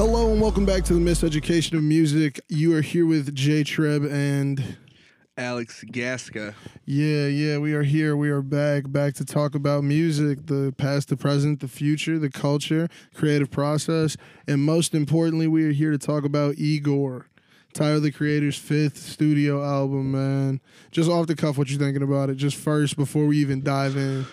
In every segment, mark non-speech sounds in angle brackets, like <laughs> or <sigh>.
Hello and welcome back to the Miseducation of Music. You are here with J-Treb and Alex Gasca. yeah, yeah, we are here. We are back, back to talk about music, the past, the present, the future, the culture, creative process, and most importantly, we are here to talk about Igor, Tyler the Creator's fifth studio album. Man, just off the cuff, what you're thinking about it? Just first, before we even dive in.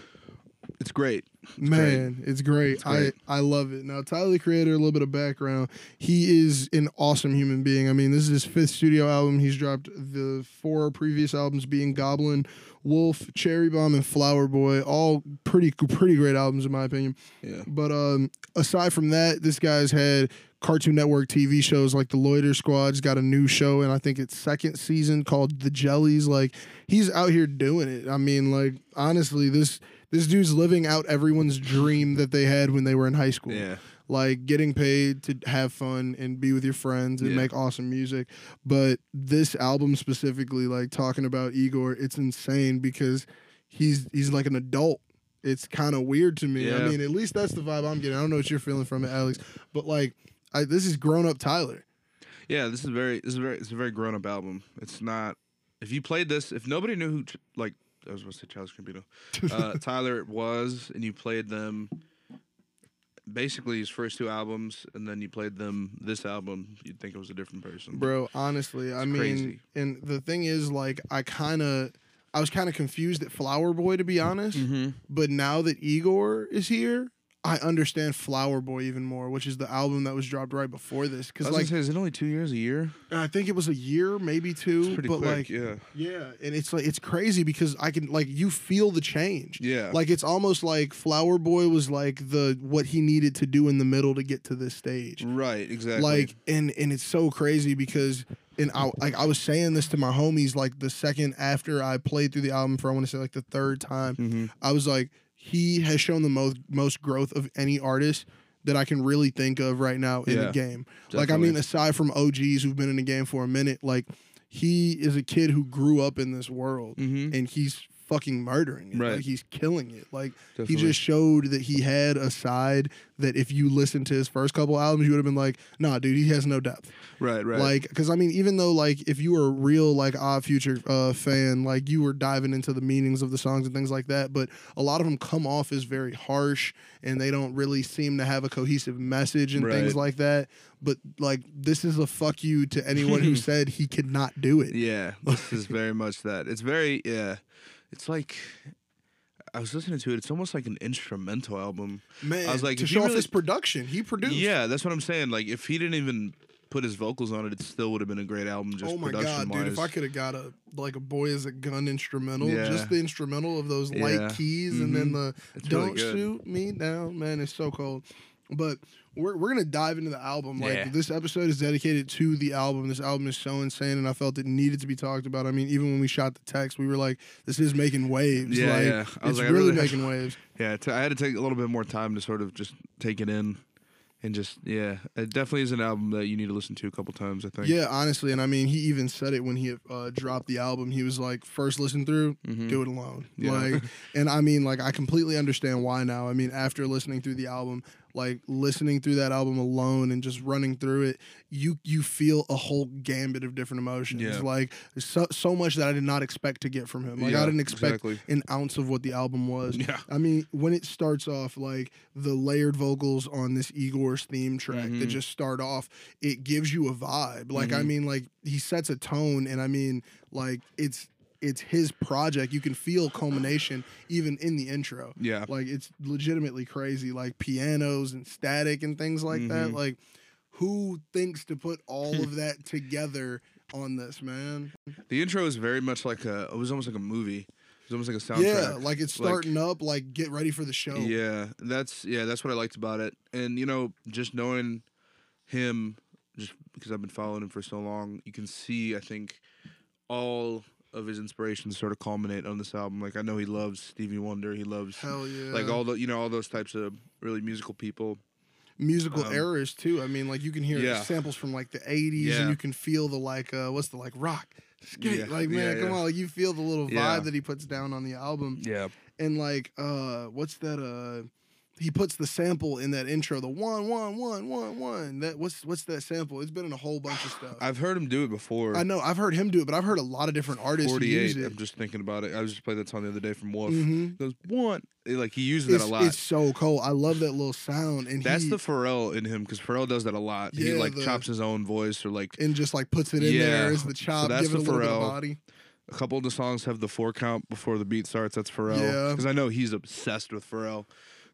It's great. Man, it's great. It's great. I I love it. Now, Tyler the Creator, a little bit of background. He is an awesome human being. I mean, this is his fifth studio album. He's dropped the four previous albums being Goblin, Wolf, Cherry Bomb, and Flower Boy. All pretty pretty great albums in my opinion. Yeah. But um, aside from that, this guy's had Cartoon Network TV shows like The Loiter Squad's got a new show, and I think it's second season called The Jellies. Like he's out here doing it. I mean, like honestly, this this dude's living out everyone's dream that they had when they were in high school. Yeah. Like getting paid to have fun and be with your friends and Yeah. make awesome music. But this album specifically, like talking about Igor, it's insane because he's he's like an adult. It's kind of weird to me. I mean, at least that's the vibe I'm getting. I don't know what you're feeling from it, Alex, but like, I, this is grown up Tyler. Yeah, this is very this is very it's a very grown up album. It's not if you played this, if nobody knew who like I was gonna say Charles Gambino, uh, <laughs> Tyler it was, and you played them basically his first two albums, and then you played them this album, you'd think it was a different person. Bro, honestly, I It's mean, crazy. and the thing is, like, I kind of, I was kind of confused at Flower Boy to be honest. Mm-hmm. But now that Igor is here, I understand Flower Boy even more, which is the album that was dropped right before this. Because like, say, is it only two years, a year? I think it was a year, maybe two. It's pretty but quick. like, yeah, yeah, and it's like it's crazy because I can like you feel the change. yeah, Like it's almost like Flower Boy was like the what he needed to do in the middle to get to this stage. right, exactly. Like and and it's so crazy because and I like I was saying this to my homies like the second after I played through the album for I want to say like the third time hmm I was like he has shown the most most growth of any artist that I can really think of right now in the Yeah, game. Like I mean aside from OGs who've been in the game for a minute like he is a kid who grew up in this world hmm and he's fucking murdering it. Right. Like he's killing it. Like Definitely. he just showed that he had a side that if you listened to his first couple albums, you would have been like, nah, dude, he has no depth. right, right. Like, because I mean, even though like if you were a real like Odd Future uh, fan, like you were diving into the meanings of the songs and things like that, but a lot of them come off as very harsh and they don't really seem to have a cohesive message and things like that. But like, this is a fuck you to anyone who <laughs> said he could not do it. Yeah, this is very much that. It's very yeah. It's like I was listening to it. It's almost like an instrumental album. Man, I was like, to show off really- his production, he produced. Yeah, that's what I'm saying. Like if he didn't even put his vocals on it, it still would have been a great album. Just oh my production god, dude! If I could have got a like a boy is a gun instrumental, Yeah. just the instrumental of those light Yeah. keys, and then mm-hmm. the It's "Don't good. shoot me down," man, it's so cold. But we're we're gonna dive into the album. Like Yeah. this episode is dedicated to the album. This album is so insane, and I felt it needed to be talked about. I mean, even when we shot the text, we were like, "This is making waves." Yeah, like, yeah. I it's was like, I really, really- <laughs> making waves. yeah, t- I had to take a little bit more time to sort of just take it in, and just yeah, it definitely is an album that you need to listen to a couple times. I think. Yeah, honestly, and I mean, he even said it when he uh, dropped the album. He was like, first listen through, Mhm. do it alone. Yeah. Like, and I mean, like, I completely understand why now. I mean, after listening through the album, like listening through that album alone and just running through it, you you feel a whole gambit of different emotions. Yeah. Like so so much that I did not expect to get from him. Like I didn't expect exactly. an ounce of what the album was. Yeah. I mean, when it starts off, like the layered vocals on this Igor's theme track that Mhm. just start off, it gives you a vibe. Like, I Mhm. mean, like he sets a tone, and I mean, like it's it's his project. You can feel culmination even in the intro. Yeah. Like it's legitimately crazy. Like pianos and static and things like that. Mhm. Like, who thinks to put all of <laughs> that together on this, man? The intro is very much like a. It was almost like a movie. It was almost like a soundtrack. Yeah, like it's Like- starting up. Like get ready for the show. Yeah, that's yeah, that's what I liked about it. And you know, just knowing him, just because I've been following him for so long, you can see I think all of his inspirations sort of culminate on this album. Like I know he loves Stevie Wonder, he loves Hell yeah. like all the you know all those types of really musical people. musical Um, eras too. I mean, like you can hear yeah. samples from like the '80s, Yeah. and you can feel the like, uh, what's the like rock, skate, Yeah, like man, come on, like you feel the little vibe that he puts down on the album, Yeah, and like, uh, what's that, uh, he puts the sample in that intro, the one, one, one, one, one. That what's what's that sample? It's been in a whole bunch of stuff. I've heard him do it before. I know I've heard him do it, but I've heard a lot of different artists 48. I'm just thinking about it. I was just playing that song the other day from Wolf. Mhm. He goes one. Like he uses It's, that a lot. it's so cool. I love that little sound, and That's he, the Pharrell in him because Pharrell does that a lot. he like the- chops his own voice or like and just like puts it in Yeah. there as the So chop, that's give it a the little bit of Pharrell. body. a couple of the songs have the four count before the beat starts. That's Pharrell. Yeah. Because I know he's obsessed with Pharrell.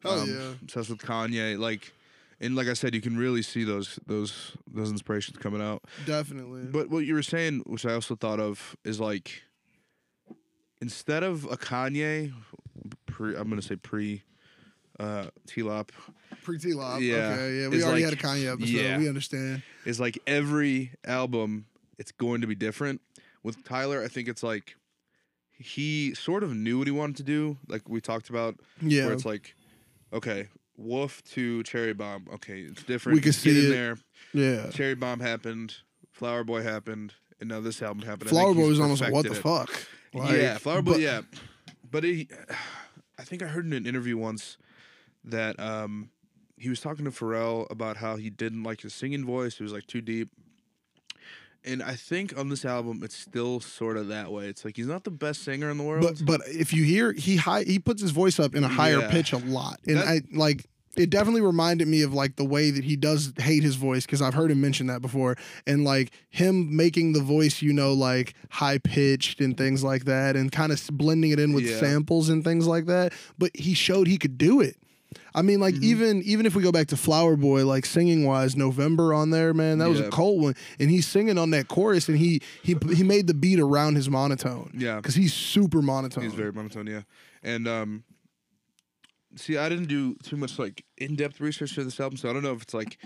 Oh Um, yeah, Obsessed with Kanye. Like, and like I said, you can really see those those those inspirations coming out. definitely. But what you were saying, which I also thought of, is like instead of a Kanye, pre, I'm gonna say pre uh, T-Lop, Pre T Lop. Yeah. Okay, yeah. We It's already like- had a Kanye episode. yeah. We understand. is like every album, it's going to be different. With Tyler, I think it's like he sort of knew what he wanted to do, like we talked about, Yeah. where it's like, okay, Wolf to Cherry Bomb, okay, it's different. We Get see in it. there. Yeah. Cherry Bomb happened, Flower Boy happened, and now this album happened. I Flower Boy was almost like, what the perfected it. fuck? Like, yeah, Flower Boy. but- yeah, but he, <sighs> I think I heard in an interview once that um, he was talking to Pharrell about how he didn't like his singing voice. It was like too deep. And I think on this album, it's still sort of that way. It's like he's not the best singer in the world. But but if you hear he high he puts his voice up in a higher Yeah. pitch a lot, and That- I like it definitely reminded me of like the way that he does hate his voice because I've heard him mention that before, and like him making the voice you know like high pitched and things like that, and kind of blending it in with Yeah. samples and things like that. But he showed he could do it. I mean, like Mm-hmm. even even if we go back to Flower Boy, like singing wise, November on there, man, that was a cold one, and he's singing on that chorus, and he he he made the beat around his monotone yeah, because he's super monotone. he's very monotone. Yeah, and um, see, I didn't do too much like in-depth research for this album, so I don't know if it's like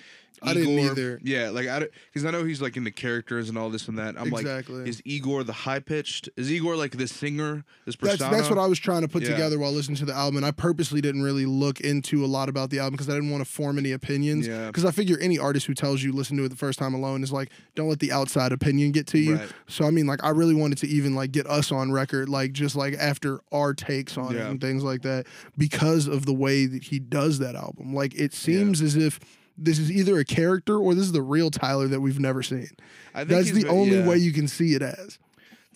I didn't Igor- either. Yeah, like I because I know he's like into characters and all this and that. I'm like, exactly. Is Igor the high pitched? Is Igor like this singer, this that's persona? that's what I was trying to put Yeah. together while listening to the album, and I purposely didn't really look into a lot about the album because I didn't want to form any opinions. Yeah. Because I figure any artist who tells you listen to it the first time alone is like, don't let the outside opinion get to you. Right. So I mean, like, I really wanted to even like get us on record, like just like after our takes on it and things like that, because of the way that he does that album. Like, it seems as if. This is either a character or this is the real Tyler that we've never seen. I think That's the ve- only yeah. way you can see it as.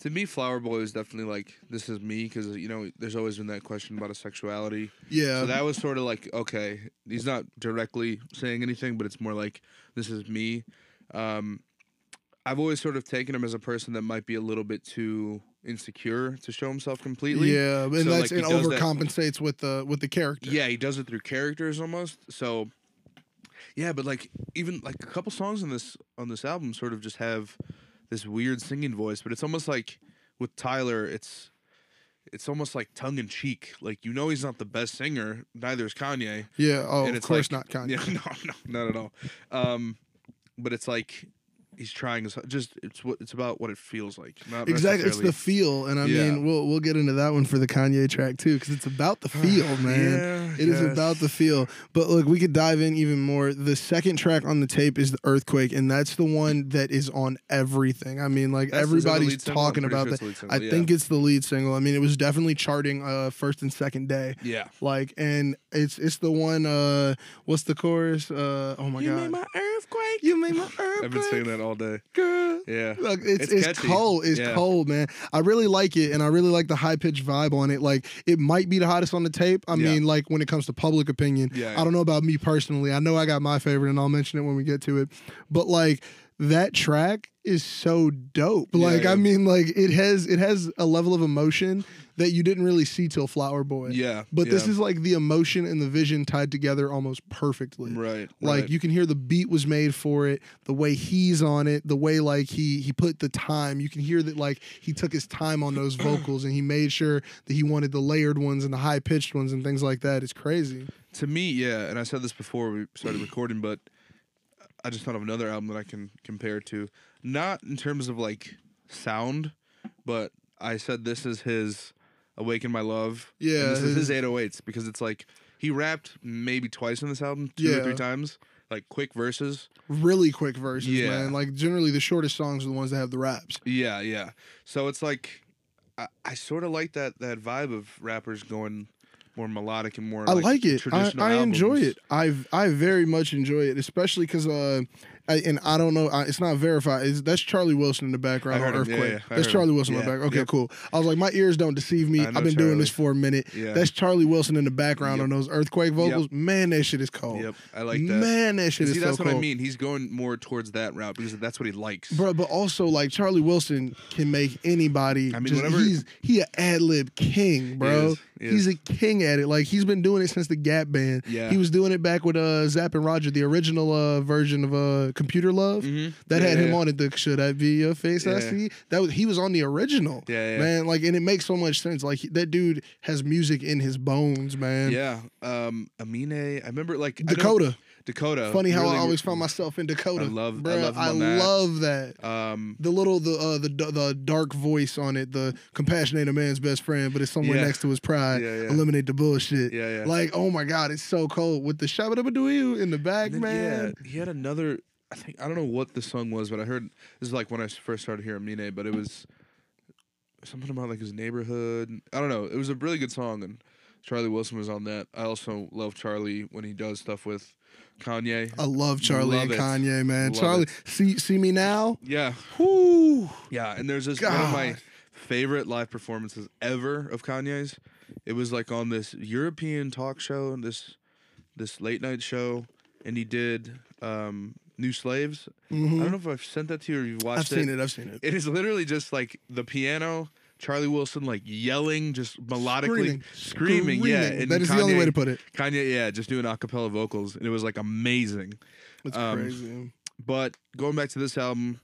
To me, Flower Boy is definitely like this is me because you know there's always been that question about his sexuality. Yeah. So that was sort of like okay, he's not directly saying anything, but it's more like this is me. Um, I've always sort of taken him as a person that might be a little bit too insecure to show himself completely. Yeah, and So, that's like, and does that- overcompensates with the with the character. Yeah, he does it through characters almost. So yeah, but like even like a couple songs on this on this album sort of just have this weird singing voice, but it's almost like with Tyler, it's it's almost like tongue in cheek. Like you know he's not the best singer, neither is Kanye. Yeah. Oh, and of course like- not Kanye. <laughs> Yeah, no, no, not at all. Um, but it's like he's trying his just it's what it's about what it feels like. Exactly. It's the feel, and I Yeah. mean, we'll we'll get into that one for the Kanye track too, because it's about the <sighs> feel, man. Yeah, It is yes. about the feel. But look, we could dive in even more. The second track on the tape is the Earthquake, and that's the one that is on everything. I mean, like That's- is everybody's lead single? I'm talking about sure that. single, I yeah. think it's the lead single. I mean, it was definitely charting uh, first and second day. Yeah. Like, and it's it's the one. Uh, what's the chorus? Uh, oh my you god! You made my earthquake. you made my earthquake, <laughs> I've been saying that all day. girl. Yeah. Look, it's It's it's, cold. It's Yeah. cold, man. I really like it, and I really like the high pitched vibe on it. Like it might be the hottest on the tape. I Yeah. mean, like when it comes to public opinion. Yeah, I don't know about me personally. I know I got my favorite, and I'll mention it when we get to it. But like that track is so dope. Yeah, Like yeah. I mean, like it has it has a level of emotion that you didn't really see till Flower Boy. Yeah. But this is like the emotion and the vision tied together almost perfectly. right. Like right. you can hear the beat was made for it, the way he's on it, the way like he he put the time. You can hear that like he took his time on those <clears throat> vocals and he made sure that he wanted the layered ones and the high pitched ones and things like that. It's crazy. to me, yeah, and I said this before we started recording, but I just thought of another album that I can compare to. Not in terms of like sound, but I said this is his Awaken My Love. and Yeah, this is his- his 808s because it's like he rapped maybe twice in this album, two or Yeah. three times, like quick verses. Really quick verses, Yeah. man. Like generally the shortest songs are the ones that have the raps. Yeah, yeah. So it's like I, I sort of like that that vibe of rappers going more melodic and more. I like, it. I, Traditional I enjoy albums. it. I I very much enjoy it, especially because uh, I, and I don't know, I, it's not verified. It's, that's Charlie Wilson in the background on. Yeah, Earthquake. yeah, I that's Charlie him. Wilson in the Yeah. back. Okay, Yep. cool. I was like, my ears don't deceive me. I've been doing this for a minute. Yeah. That's Charlie Wilson in the background Yep. on those Earthquake vocals. Man, that shit is cold. Yep, I like that. Man, that shit See, is See, that's so what cold. I mean. He's going more towards that route because that's what he likes. Bro, but also like Charlie Wilson can make anybody. I mean, just, whenever- he's he a ad lib king, bro. is, he He's a king at it. Like he's been doing it since the Gap Band. Yeah. he was doing it back with uh Zapp and Roger, the original uh version of uh Computer Love. Mhm. That Yeah, had him yeah. on it. The should I be your face? I Yeah. see. That was he was on the original. Yeah, yeah. man. Like, and it makes so much sense. Like that dude has music in his bones, man. Yeah, um, Amine. I remember like Dakota. Dakota. Funny how really- I always found myself in Dakota. I love- I bro. love I that. love that. Um, the little the uh, the the dark voice on it, the compassionate a man's best friend, but it's somewhere Yeah. next to his pride. Yeah, yeah. Eliminate the bullshit. yeah, yeah. Like, oh my god, it's so cold with the shabba in the back, man. Yeah, he had another. I think I don't know what the song was, but I heard this is like when I first started hearing Mine, but it was something about like his neighborhood. I don't know. It was a really good song, and Charlie Wilson was on that. I also love Charlie when he does stuff with Kanye. I love Charlie Love and it. Kanye, man. Love Charlie, it. see see me now. Yeah, Whoo. yeah. And there's this one of my favorite live performances ever of Kanye's. It was like on this European talk show, this this late night show, and he did um, New Slaves. I don't know if I've sent that to you or you've watched Mm-hmm. I've seen it. I've seen it. It is literally just like the piano, Charlie Wilson like yelling, just melodically Screaming. screaming. Yeah, and That is the only way to put it. Kanye, yeah, just doing a cappella vocals, and it was like amazing. It's um, crazy. But going back to this album,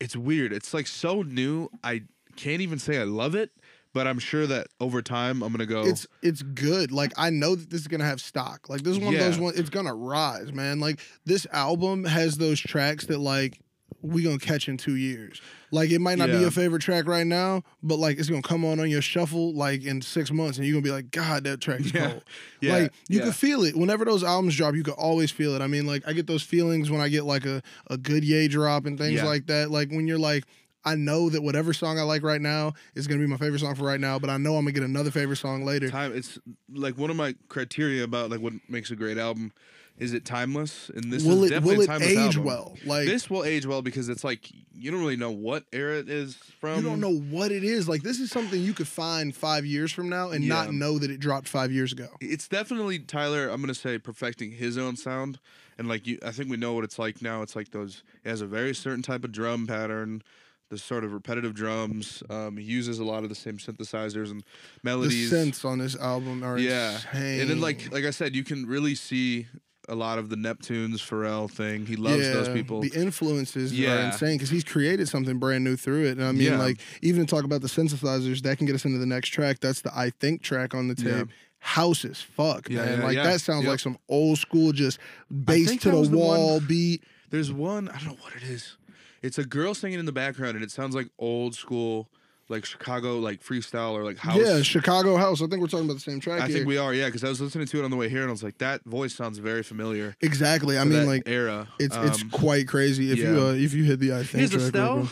it's weird. It's like so new. I can't even say I love it, but I'm sure that over time I'm gonna go. It's it's good. Like I know that this is gonna have stock. Like this is one of those Yeah. ones. It's gonna rise, man. Like this album has those tracks that like we gonna catch in two years. Like it might not be your favorite track right now, but like it's gonna come on on your shuffle like in six months, and you're gonna be like, God, that track is <laughs> Yeah. cold. yeah, like you yeah. can feel it whenever those albums drop. You can always feel it. I mean, like I get those feelings when I get like a a good Ye drop and things Yeah. like that. Like when you're like. I know that whatever song I like right now is gonna be my favorite song for right now, but I know I'm gonna get another favorite song later. time. It's like one of my criteria about like what makes a great album. Is it timeless? And this will is it definitely will it age album. well? Like this will age well because it's like you don't really know what era it is from. you don't know what it is. Like this is something you could find five years from now and not know that it dropped five years ago. It's definitely Tyler. I'm gonna say perfecting his own sound, and like you, I think we know what it's like now. It's like those. It has a very certain type of drum pattern. The sort of repetitive drums. Um, he uses a lot of the same synthesizers and melodies. The synths on this album are yeah, insane. and then like like I said, you can really see a lot of the Neptunes Pharrell thing. He loves those people. The influences are insane because he's created something brand new through it. And I mean, Yeah. like even to talk about the synthesizers, that can get us into the next track. That's the I Think track on the tape. Yeah. House as fuck, man. yeah, like yeah. that sounds like some old school, just bass to the was the one- wall beat. There's one I don't know what it is. It's a girl singing in the background, and it sounds like old school, like Chicago, like freestyle or like house. Yeah, Chicago House. I think we're talking about the same track I here. think we are, yeah, because I was listening to it on the way here, and I was like, that voice sounds very familiar. exactly. I mean, that like era. It's it's Um, quite crazy if you uh, if you hit the I think Here's track. Estelle. quick.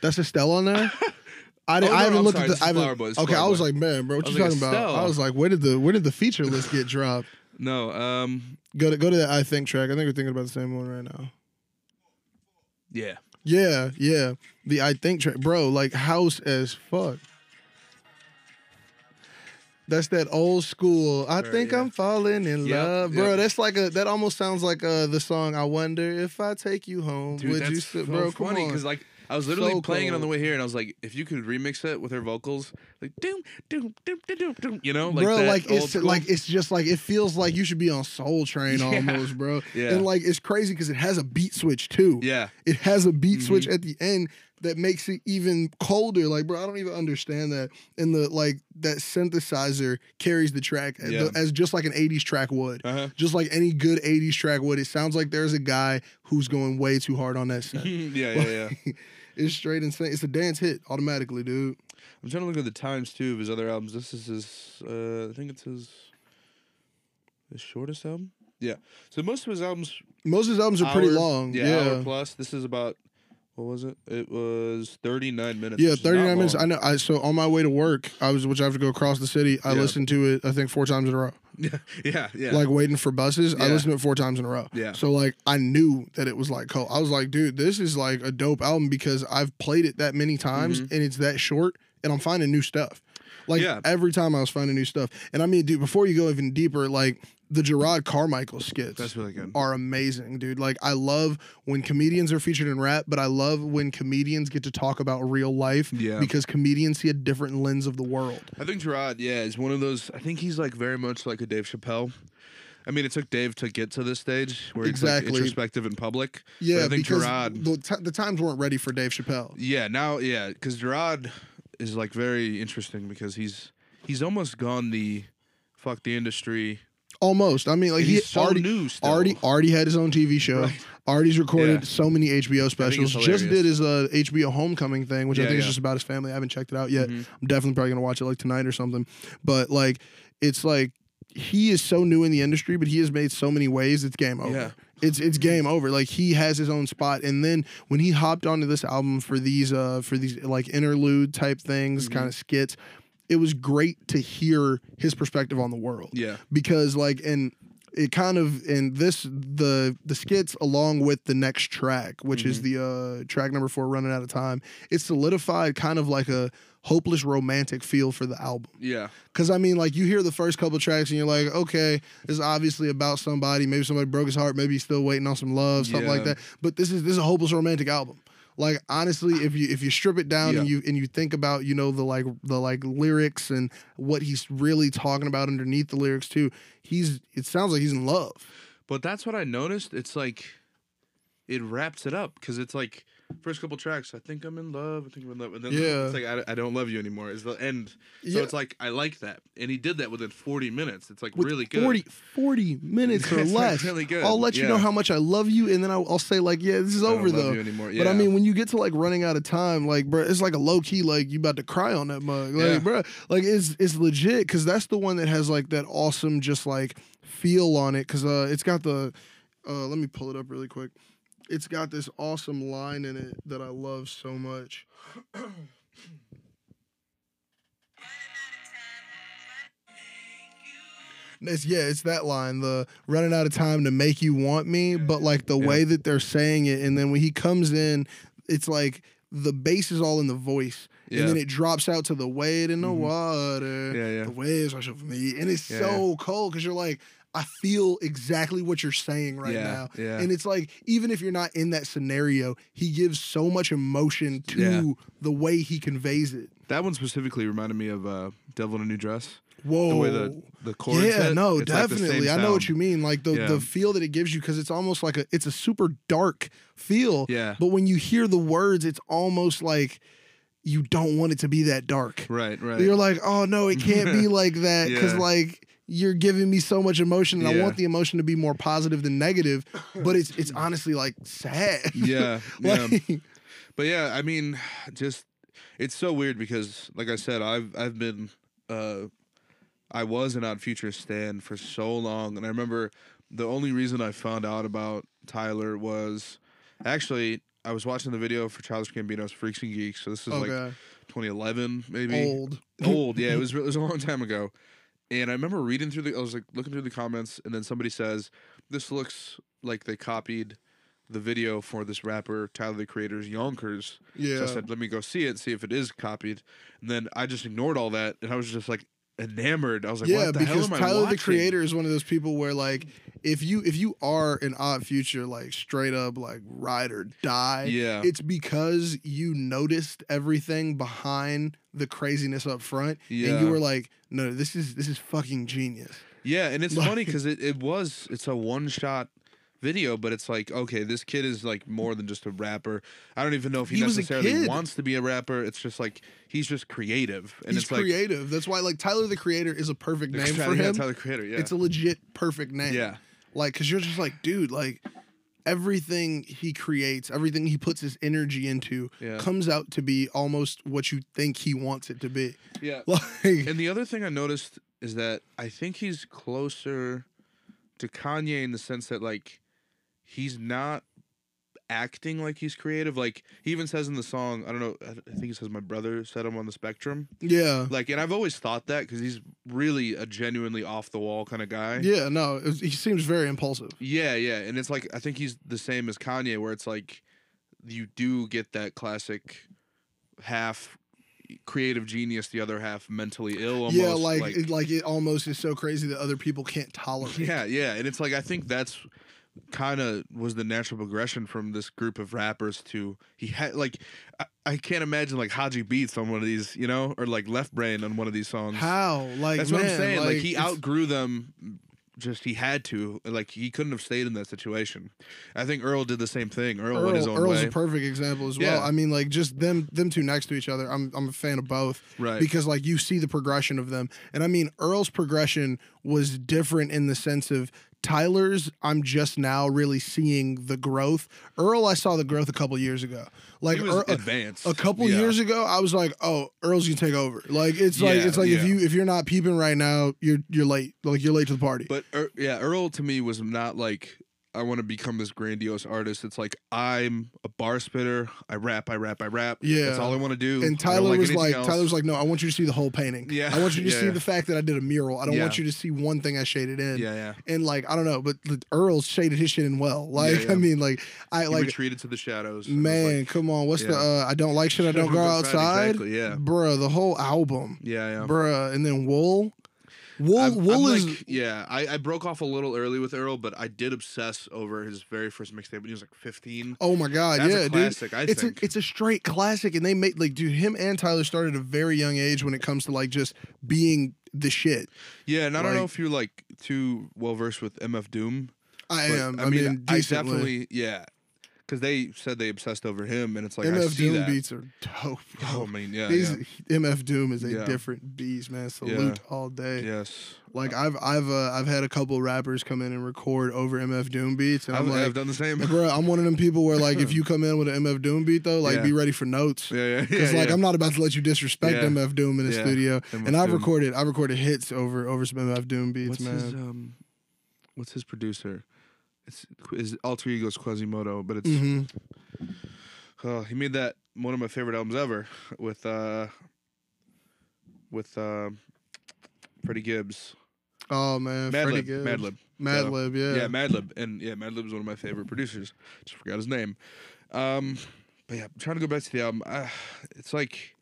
That's Estelle on there. <laughs> I, Oh, didn't, no, I haven't I'm looked sorry, at the. I is haven't, Flower Boy, okay, Flower I was Boy. like, man, bro, what you like, talking about? Estelle. I was like, where did the where did the feature list get dropped? No, um, Go to go to that I think track. I think we're thinking about the same one right now. yeah, Yeah, yeah. The I think track, bro, like house as fuck. That's that old school. I think yeah. I'm falling in Yep, love, bro. yep. That's like a. That almost sounds like uh the song. I wonder if I take you home. dude, would you, bro? Come funny because like I was literally So playing it on the way here, and I was like, if you could remix it with her vocals, like doom doom doom doom doom, doom you know, like bro, like it's school. like it's just like it feels like you should be on Soul Train <laughs> Yeah. almost, bro. Yeah. And like it's crazy because it has a beat switch too. yeah, It has a beat switch Mm-hmm. at the end that makes it even colder. Like, bro, I don't even understand that. And the like that synthesizer carries the track as- Yeah. as just like an '80s track would. uh huh. Just like any good '80s track would. It sounds like there's a guy who's going way too hard on that <laughs> set. yeah, yeah, yeah. <laughs> it's straight insane. It's a dance hit automatically, dude. I'm trying to look at the times too of his other albums. This is his, uh, I think it's his, his shortest album. Yeah. So most of his albums, Most of his albums are pretty long. Yeah, Yeah. hour plus. This is about what was it? It was 39 minutes. Yeah, which is not 39 minutes. long. I know. I so on my way to work, I was which I have to go across the city. I Yeah. listened to it. I think four times in a row. Yeah, <laughs> yeah, yeah. Like waiting for buses. I listened to it four times in a row. Yeah. So like I knew that it was like cool. I was like, dude, this is like a dope album because I've played it that many times and it's that short, and I'm finding new stuff. Like Mm-hmm. Yeah. every time I was finding new stuff. And I mean, dude, before you go even deeper, like the Jerrod Carmichael skits. That's really good. are amazing, dude. Like I love when comedians are featured in rap, but I love when comedians get to talk about real life Yeah. because comedians see a different lens of the world. I think Jerrod, yeah, is one of those. I think he's like very much like a Dave Chappelle. I mean, it took Dave to get to this stage where he's Exactly. like introspective in public. But Yeah, I think because Jerrod. the, ti- the times weren't ready for Dave Chappelle. Yeah, now yeah, because Jerrod is like very interesting because he's he's almost gone the fuck the industry. Almost. I mean, like And he so already new still. already already had his own TV show. Right. Already's recorded Yeah. so many HBO specials. Just did his uh, HBO Homecoming thing, which I Yeah, think is just about his family. I haven't checked it out yet. Mhm. I'm definitely probably gonna watch it like tonight or something. But like, it's like he is so new in the industry, but he has made so many waves. It's game over. Yeah. It's it's game over. Like he has his own spot, and then when he hopped onto this album for these uh for these like interlude type things, Mm-hmm. kind of skits, it was great to hear his perspective on the world. Yeah, because like and it kind of and this the the skits along with the next track which is the uh track number four running out of time it solidified kind of like a hopeless romantic feel for the album. Yeah, because i mean like you hear the first couple tracks and you're like okay this is obviously about somebody. Maybe somebody broke his heart. Maybe he's still waiting on some love something like that. But this is this is a hopeless romantic album like honestly if you if you strip it down and you and you think about you know the like the like lyrics and what he's really talking about underneath the lyrics too he's it sounds like he's in love but that's what I noticed. It's like it wraps it up because it's like first couple tracks. I think I'm in love. I think I'm in love, and then Yeah. it's like I, I don't love you anymore. Is the end. So Yeah. it's like I like that, and he did that within 40 minutes. It's like with really good. 40, 40 minutes or <laughs> It's less really good, i'll let you know how much i love you and then i'll, I'll say like yeah this is I over though. But I mean, when you get to like running out of time, like, bro, it's like a low key, like you about to cry on that mug, like, Yeah. bro, like it's it's legit because that's the one that has like that awesome, just like feel on it. Because uh, it's got the, uh, let me pull it up really quick. It's got this awesome line in it that I love so much. It's yeah, it's that line, the running out of time to make you want me, but like the Yeah. way that they're saying it, and then when he comes in, it's like the bass is all in the voice, Yeah. and then it drops out to the wade in the Mhm. water. Yeah, yeah. The waves rush over me, and it's so cold because you're like, I feel exactly what you're saying right Yeah, now, yeah. and it's like even if you're not in that scenario, he gives so much emotion to Yeah. the way he conveys it. That one specifically reminded me of uh, "Devil in a New Dress." Whoa. The way the the chords yeah, hit, no, it's like definitely. I know what you mean. Like the the feel that it gives you because it's almost like a it's a super dark feel. Yeah. But when you hear the words, it's almost like you don't want it to be that dark. Right, right. You're like, oh no, it can't be <laughs> like that because Yeah. like you're giving me so much emotion, and I want the emotion to be more positive than negative. But it's it's honestly like sad. <laughs> yeah, <laughs> yeah. But yeah, I mean, <sighs> just it's so weird because, like I said, I've I've been uh, I was an Odd Future stan for so long, and I remember the only reason I found out about Tyler was actually I was watching the video for Childish Gambino's Freaks and Geeks. So this is like 2011, maybe old. old. <laughs> Yeah, it was it was a long time ago. And I remember reading through the I was like looking through the comments and then somebody says, This looks like they copied the video for this rapper, Tyler the Creator's Yonkers. Yeah. So I said, Let me go see it and see if it is copied. And then I just ignored all that and I was just like enamored. I was like, yeah, what the hell because Tyler the? Creator is one of those people where like if you if you are an odd future like straight up like ride or die, Yeah. it's because you noticed everything behind the craziness up front, yeah. and you were like, no, this is this is fucking genius. Yeah, and it's <laughs> Like- funny because it, it was it's a one shot video, but it's like okay, this kid is like more than just a rapper. I don't even know if he, He necessarily wants to be a rapper. It's just like he's just creative, and He's it's like creative. That's why like Tyler the Creator is a perfect name for him. Tyler the Creator. Yeah, It's a legit perfect name. yeah, Like, cause you're just like, dude, like everything he creates, everything he puts his energy into Yeah. comes out to be almost what you think he wants it to be. yeah. <laughs> Like And the other thing I noticed is that I think he's closer to Kanye in the sense that like he's not acting like he's creative. Like he even says in the song, I don't know, I think he says my brother said I'm on the spectrum. Yeah. Like, and I've always thought that because he's really a genuinely off the wall kind of guy. Yeah, no, it was- he seems very impulsive. Yeah, yeah, and it's like I think he's the same as Kanye, where it's like you do get that classic half creative genius, the other half mentally ill. Almost. yeah, like it, like it almost is so crazy that other people can't tolerate. yeah, yeah, and it's like I think that's kind of was the natural progression from this group of rappers to he had like I, I can't imagine like Hodgy Beats on one of these, you know, or like Left Brain on one of these songs. How? Like That's man, what I'm saying. Like, he outgrew them. Just he had to. Like he couldn't have stayed in that situation. I think Earl did the same thing. Earl, went his own Earl's way. a perfect example as well. Yeah. I mean, like just them them two next to each other. I'm I'm a fan of both right. because like you see the progression of them, and I mean Earl's progression was different in the sense of Tyler's. I'm just now really seeing the growth. Earl, I saw the growth a couple years ago. Like Earl- advanced. a couple Yeah. years ago, I was like, "Oh, Earl's gonna take over." Like it's like it's like if you if you're not peeping right now, you're you're late. Like you're late to the party. But er, yeah, Earl to me was not like I want to become this grandiose artist. It's like I'm a bar spitter. I rap, I rap, I rap. Yeah. that's all I want to do. And Tyler was like, else. Tyler was like, "No, I want you to see the whole painting. Yeah, I want you to see yeah. the fact that I did a mural. I don't want you to see one thing I shaded in." yeah, yeah. And like I don't know, but the Earl shaded his shit in well. Like yeah. I mean, like I He like retreated to the shadows. man, like, come on. What's the uh, I don't like shit. I <laughs> don't go right, outside. Exactly. Yeah. Bruh, the whole album, Yeah. Yeah. bruh, and then Wool. Wool, I'm- Wool I'm is like, yeah. I, I broke off a little early with Earl, but I did obsess over his very first mixtape when he was like 15. oh my god, That's yeah, a dude. classic. I it's think. a it's a straight classic, and they made like dude, him and Tyler started at a very young age when it comes to like just being the shit. yeah, and I don't know if you're like too well versed with MF Doom. I am. I, I, mean, mean, I definitely yeah, because they said they obsessed over him, and it's like I MF Doom that. beats are dope. <laughs> Oh, Bro. I mean, yeah, These yeah. MF Doom is a Yeah. different beast, man. Salute all day. yes. Like I've I've uh, I've had a couple rappers come in and record over MF Doom beats, and I've, I'm like, I've done the same. bro, I'm one of them people where like if <laughs> you come in with an MF Doom beat though, like Yeah. be ready for notes. yeah, yeah, <laughs> yeah. Cause like yeah. I'm not about to let you disrespect Yeah. MF Doom in the Yeah. studio, MF and I've Doom. recorded I've recorded hits over over some MF Doom beats, What's man. his um, what's his producer? It's his alter ego's Quasimoto, but it's hmm uh, he made that one of my favorite albums ever with uh with uh, Freddie Gibbs. Oh man, Freddie Madlib. Madlib. Madlib, yeah. Yeah, Madlib, and yeah, Madlib is one of my favorite producers. Just forgot his name. Um, but yeah, I'm trying to go back to the album. Uh, it's like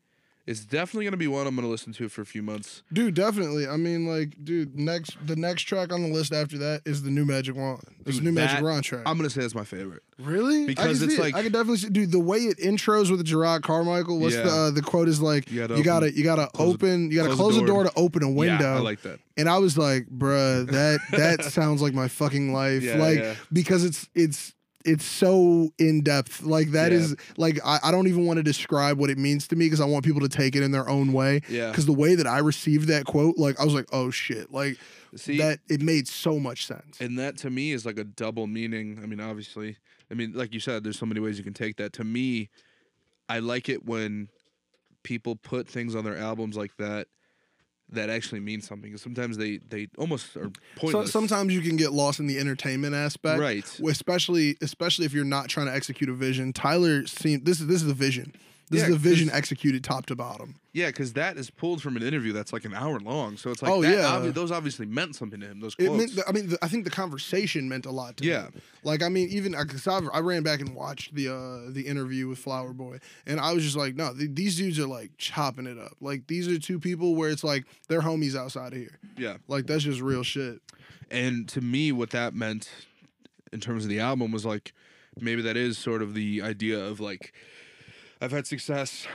it's definitely gonna be one I'm gonna listen to for a few months. Dude, definitely. I mean, like, dude, next the next track on the list after that is the new Magic Wand. It's Dude, new Magic that- Wand track. I'm gonna say it's my favorite. really? Because it's it. like- I can definitely see, dude. The way it intros with Jerrod Carmichael. What's the uh, the quote is like? You gotta You gotta open- you gotta close the- open. You gotta close close, the door door to open a window. Yeah, I like that. and I was like, bruh, that that <laughs> sounds like my fucking life. Yeah, like yeah. because it's it's it's so in depth. Like that Yeah. is like I, I don't even want to describe what it means to me because I want people to take it in their own way. Yeah. Because the way that I received that quote, like I was like, oh shit, like See, that it made so much sense. and that to me is like a double meaning. I mean, obviously, I mean, like you said, there's so many ways you can take that. To me, I like it when people put things on their albums like that that actually mean something. 'Cause sometimes they they almost are So, pointless. sometimes you can get lost in the entertainment aspect, right? Especially, especially if you're not trying to execute a vision. Tyler seemed this is this is a vision. This Yeah, is a vision executed top to bottom. Yeah, because that is pulled from an interview that's like an hour long. So it's like, Oh, that yeah. obvi- those obviously meant something to him. Those It quotes. meant, I mean, the, I think the conversation meant a lot to him. Yeah. him. Like, I mean, even because I, I ran back and watched the uh, the interview with Flower Boy, and I was just like, no, th- these dudes are like chopping it up. Like, these are two people where it's like they're homies outside of here. yeah. Like, that's just real shit. And to me, what that meant in terms of the album was like maybe that is sort of the idea of like I've had success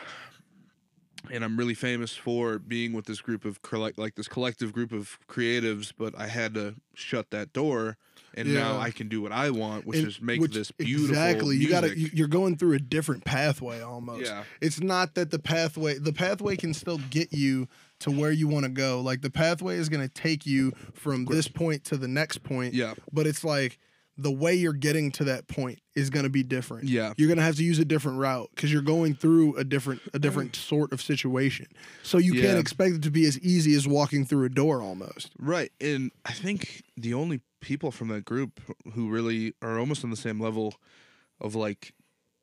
and I'm really famous for being with this group of like this collective group of creatives, but I had to shut that door and now I can do what I want, which And- is make which- this beautiful Exactly. You gotta. You, you're going through a different pathway almost. Yeah. It's not that the pathway. The pathway can still get you to where you want to go. Like the pathway is going to take you from this point to the next point. Yeah. But it's like the way you're getting to that point is going to be different. Yeah. You're going to have to use a different route because you're going through a different a different <clears throat> sort of situation. So you can't expect it to be as easy as walking through a door almost. Right. And I think the only people from that group who really are almost on the same level of like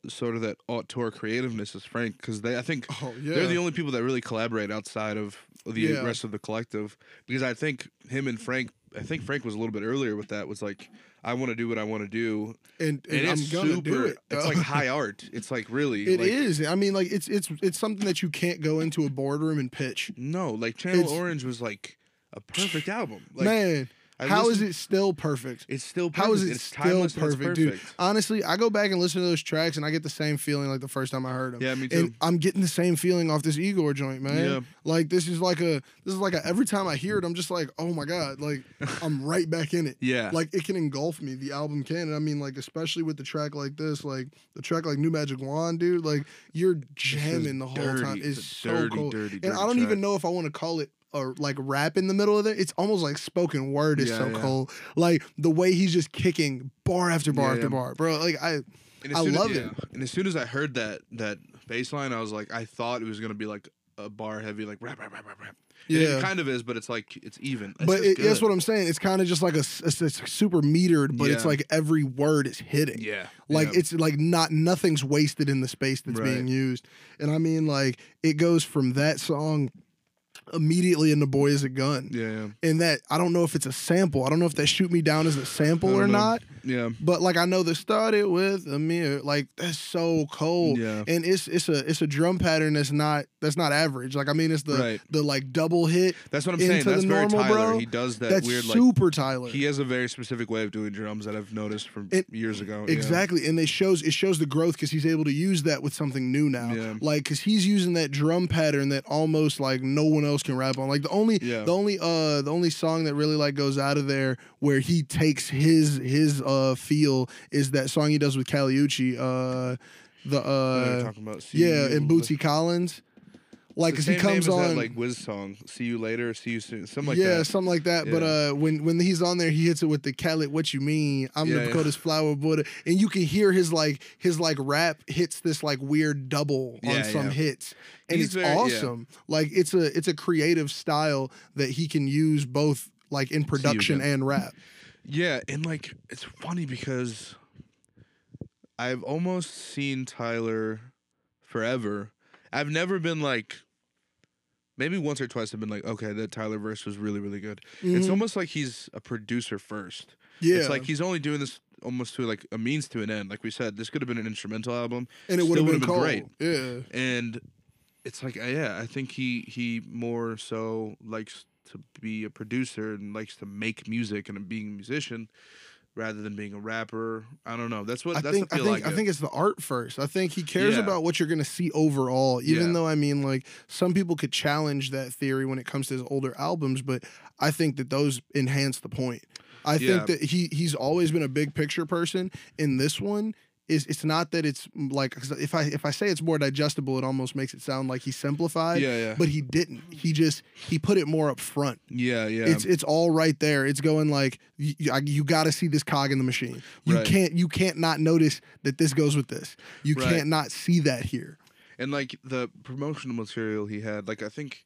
sort of that auteur creativeness is Frank because they I think Oh yeah. they're the only people that really collaborate outside of the Yeah. rest of the collective because I think him and Frank I think Frank was a little bit earlier with that was like I want to do what I want to do and, and and I'm it's gonna super do it. it's like high art it's like really It like, is. I mean, like it's it's it's something that you can't go into a boardroom and pitch. no like Channel It's- Orange was like a perfect album like Man, I how is it still perfect? it's still perfect. How is it it's still timeless perfect, dude? Honestly, I go back and listen to those tracks and I get the same feeling like the first time I heard them. yeah me too And I'm getting the same feeling off this Igor joint, man. Yeah. Like this is like a this is like a every time I hear it, I'm just like, oh my god, like <laughs> I'm right back in it. yeah Like it can engulf me. The album can. And I mean, like especially with the track like this, like the track like New Magic Wand, dude. Like you're jamming the whole dirty. time. It's, It's so dirty, cool. dirty, and I don't track. even know if I want to call it a like rap in the middle of it. It's almost like spoken word is Yeah, so yeah. cool. Like the way he's just kicking bar after bar Yeah, after yeah. bar, bro. Like I, And I as- love yeah. it. And as soon as I heard that that bass line, I was like, I thought it was gonna be like a bar heavy, like rap, rap, rap, rap, rap. Yeah. it kind of is, but it's like it's even. It's but it, that's what I'm saying. It's kind of just like a, it's, it's super metered, but it's like every word is hitting. Yeah. Like yeah. it's like not nothing's wasted in the space that's Right. being used. And I mean like it goes from that song immediately in the Boy is a Gun. yeah, yeah, And that I don't know if it's a sample. I don't know if they shoot me down as a sample or know. not. yeah, But like I know they started with a mirror. Like that's so cold. yeah. And it's it's a it's a drum pattern that's not that's not average. Like I mean it's the Right. the like double hit. That's what I'm saying. That's very normal, Tyler. bro. He does that that's weird like. super Tyler. He has a very specific way of doing drums that I've noticed from It- years ago. yeah. Exactly, and it shows it shows the growth because he's able to use that with something new now. Yeah. Like because he's using that drum pattern that almost like no one else can rap on. Like the only Yeah. the only uh the only song that really like goes out of there where he takes his his uh feel is that song he does with Kali Uchis. Uh, the I know what you're uh. Yeah, and Bootsy Collins. Like because he comes on. that, like Wiz song. See you later. See you soon. Something like that. yeah, that. something like that. But uh, when when he's on there, he hits it with the Khaled. What you mean? I'm Yeah, the yeah. Flower Buddha, and you can hear his like his like rap hits this like weird double on some yeah. hits, and He's it's very- yeah. awesome. Like it's a it's a creative style that he can use both like in production and rap. Yeah, and like it's funny because I've almost seen Tyler forever. I've never been like maybe once or twice I've been like, okay, that Tyler verse was really, really good. It's Mhm. almost like he's a producer first. yeah, It's like he's only doing this almost to like a means to an end. Like we said, this could have been an instrumental album. and it would have been, been great. Yeah, And it's like uh, yeah, I think he he more so likes to be a producer and likes to make music and being a musician rather than being a rapper. I don't know. That's what I that's think I think I think it's the art first. I think he cares Yeah. about what you're gonna see overall. Even Yeah. though I mean, like some people could challenge that theory when it comes to his older albums, but I think that those enhance the point. I Yeah. think that he he's always been a big picture person. In this one, is it's not that it's mm, like if I if I say it's more digestible, it almost makes it sound like he simplified. yeah, yeah, But he didn't. He just he put it more up front. yeah, yeah. It's it's all right there. It's going like you, you got to see this cog in the machine. You Right. can't you can't not notice that this goes with this. You Right. can't not see that here. and like the promotional material he had, like I think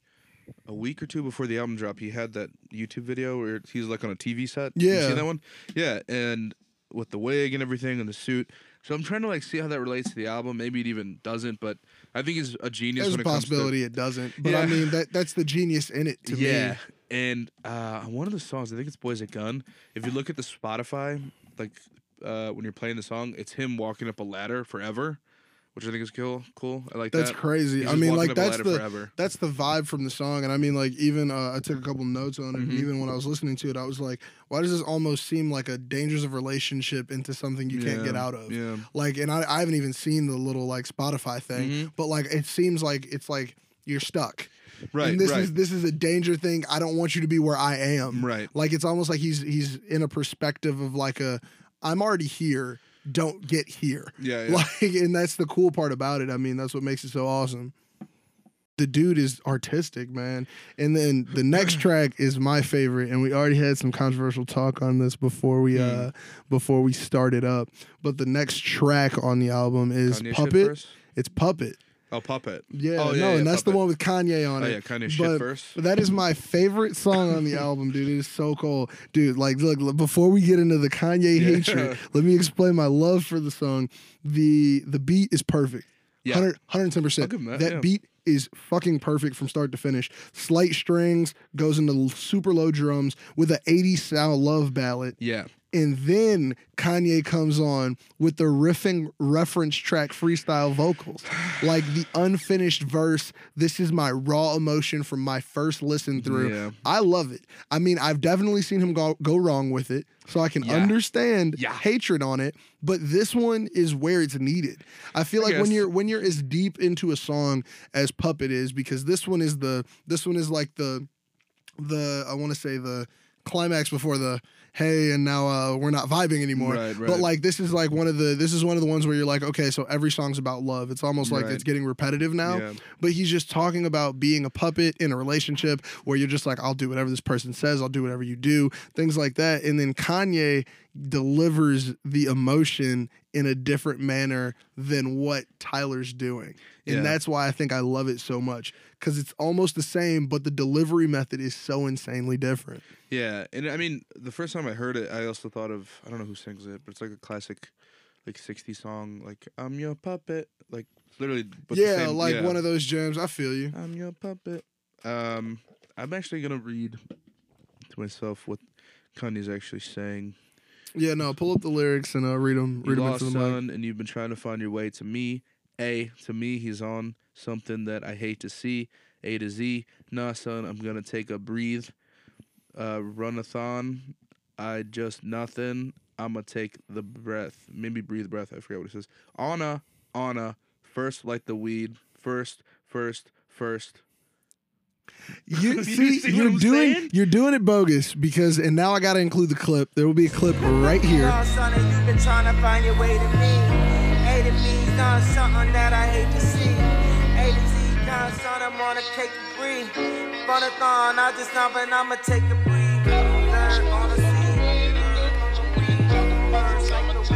a week or two before the album drop, he had that YouTube video where he's like on a TV set. Yeah, You see that one? Yeah, and with the wig and everything and the suit. So I'm trying to like see how that relates to the album. Maybe it even doesn't, but I think he's a genius. There's a when it comes to- possibility it doesn't, but I mean that that's the genius in it to yeah. me. And uh, one of the songs, I think it's Boys a Gun. If you look at the Spotify, like uh, when you're playing the song, it's him walking up a ladder forever, which I think is cool. Cool. I like that. That's that. crazy. I mean, like that's the forever. that's the vibe from the song, and I mean, like even uh, I took a couple notes on it. Mhm. even when I was listening to it, I was like, why does this almost seem like a dangers of relationship into something you can't get out of? Yeah. Like, and I, I haven't even seen the little like Spotify thing, Mhm. but like it seems like it's like you're stuck. Right. and this right. is this is a danger thing. I don't want you to be where I am. right. Like it's almost like he's he's in a perspective of like a I'm already here. Don't get here. Yeah. <laughs> yeah. Like, and that's the cool part about it. I mean, that's what makes it so awesome. The dude is artistic, man. And then the next <clears throat> track is my favorite, and we already had some controversial talk on this before we Hmm. uh before we started up. But the next track on the album is Puppet. It's Puppet. Oh, Puppet. Yeah, oh, no, and that's the one with Kanye on Oh it. yeah, Kanye shit But first. that is my favorite song on the <laughs> album, dude. It is so cool, dude. Like, look, before we get into the Kanye Yeah. hatred, let me explain my love for the song. the The beat is perfect, Yeah. 110 percent. that, That yeah. beat is fucking perfect from start to finish. Slight strings goes into super low drums with an 80s style love ballad. Yeah. And then Kanye comes on with the riffing reference track freestyle vocals. Like the unfinished verse, this is my raw emotion from my first listen through. Yeah. I love it. I mean, I've definitely seen him go, go wrong with it, so I can Yeah. understand Yeah. hatred on it, but this one is where it's needed. I feel I like when you're when you're as deep into a song as Puppet is because this one is the this one is like the the I want to say the climax before the hey and now uh, we're not vibing anymore. Right, But like this is like one of the this is one of the ones where you're like okay so every song's about love. It's almost like Right. it's getting repetitive now. Yeah. But he's just talking about being a puppet in a relationship where you're just like I'll do whatever this person says, I'll do whatever you do, things like that. And then Kanye delivers the emotion in a different manner than what Tyler's doing. And Yeah. that's why I think I love it so much cuz it's almost the same but the delivery method is so insanely different. Yeah, and I mean, the first time I heard it, I also thought of I don't know who sings it, but it's like a classic, like '60s song, like "I'm your puppet," like literally. Yeah, same- like yeah. one of those gems. I feel you. I'm your puppet. Um, I'm actually gonna read to myself what Kanye's actually saying. Yeah, no, pull up the lyrics and uh, read them. You Read them lost into the mic. son, and you've been trying to find your way to me. A to me, he's on something that I hate to see. A to Z, nah, son, I'm gonna take a breathe. Uh, runathon, I just nothing. I'ma take the breath, maybe breathe breath. I forget what it says. Anna, Anna, first light the weed. First, first, first. You <laughs> You see, see what you're I'm doing saying? you're doing it bogus because and now I got to include the clip. There will be a clip right here. I'm on a take a breathe. Funathon, I just know, but I'ma take a breathe. Learn on the scene. First, like the.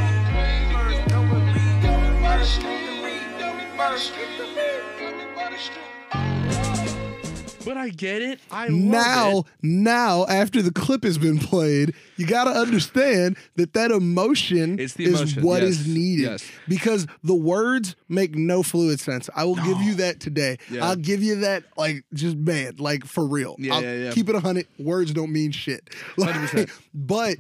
But I get it. I Now, it. now after the clip has been played, you got to understand that that emotion It's the is emotion, what is yes, needed yes. because the words make no fluid sense. I will give you that today. Yeah. I'll give you that like just man, like for real. Yeah, I'll yeah, yeah. Keep it a hundred. Words don't mean shit. <laughs> Like, 100%. but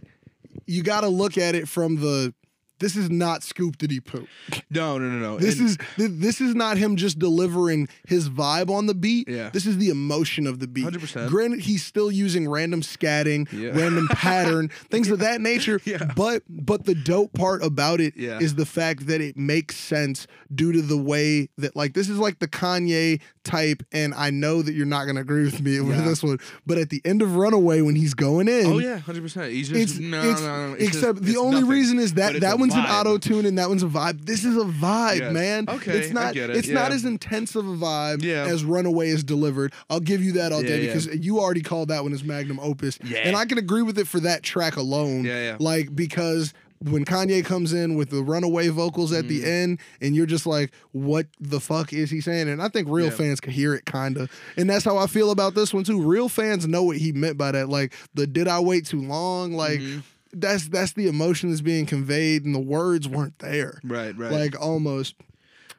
you got to look at it from the. This is not Scoop Diddy Poop. No, no, no, no. This And- is th- this is not him just delivering his vibe on the beat. Yeah. This is the emotion of the beat. 100%. Granted, he's still using random scatting, Yeah. random <laughs> pattern, things of that nature. <laughs> Yeah. But but the dope part about it is Yeah. the fact that it makes sense due to the way that like this is like the Kanye type, and I know that you're not gonna agree with me with Yeah. this one. But at the end of Runaway, when he's going in, Oh yeah, hundred percent. He's just it's, no, it's- no, no. it's except just- the only nothing. reason is that that one's an auto tune and that one's a vibe. This is a vibe, Yes. man. Okay, it's not. it, It's not as intense of a vibe Yeah. as Runaway is delivered. I'll give you that all day yeah. because you already called that one as magnum opus, Yeah. and I can agree with it for that track alone. Yeah, yeah. Like because. When Kanye comes in with the runaway vocals at Mm. the end, and you're just like, "What the fuck is he saying?" And I think real Yeah. fans can hear it, kind of, and that's how I feel about this one too. Real fans know what he meant by that. Like the "Did I wait too long?" Like Mhm. that's that's the emotion that's being conveyed and the words weren't there Right, right. like almost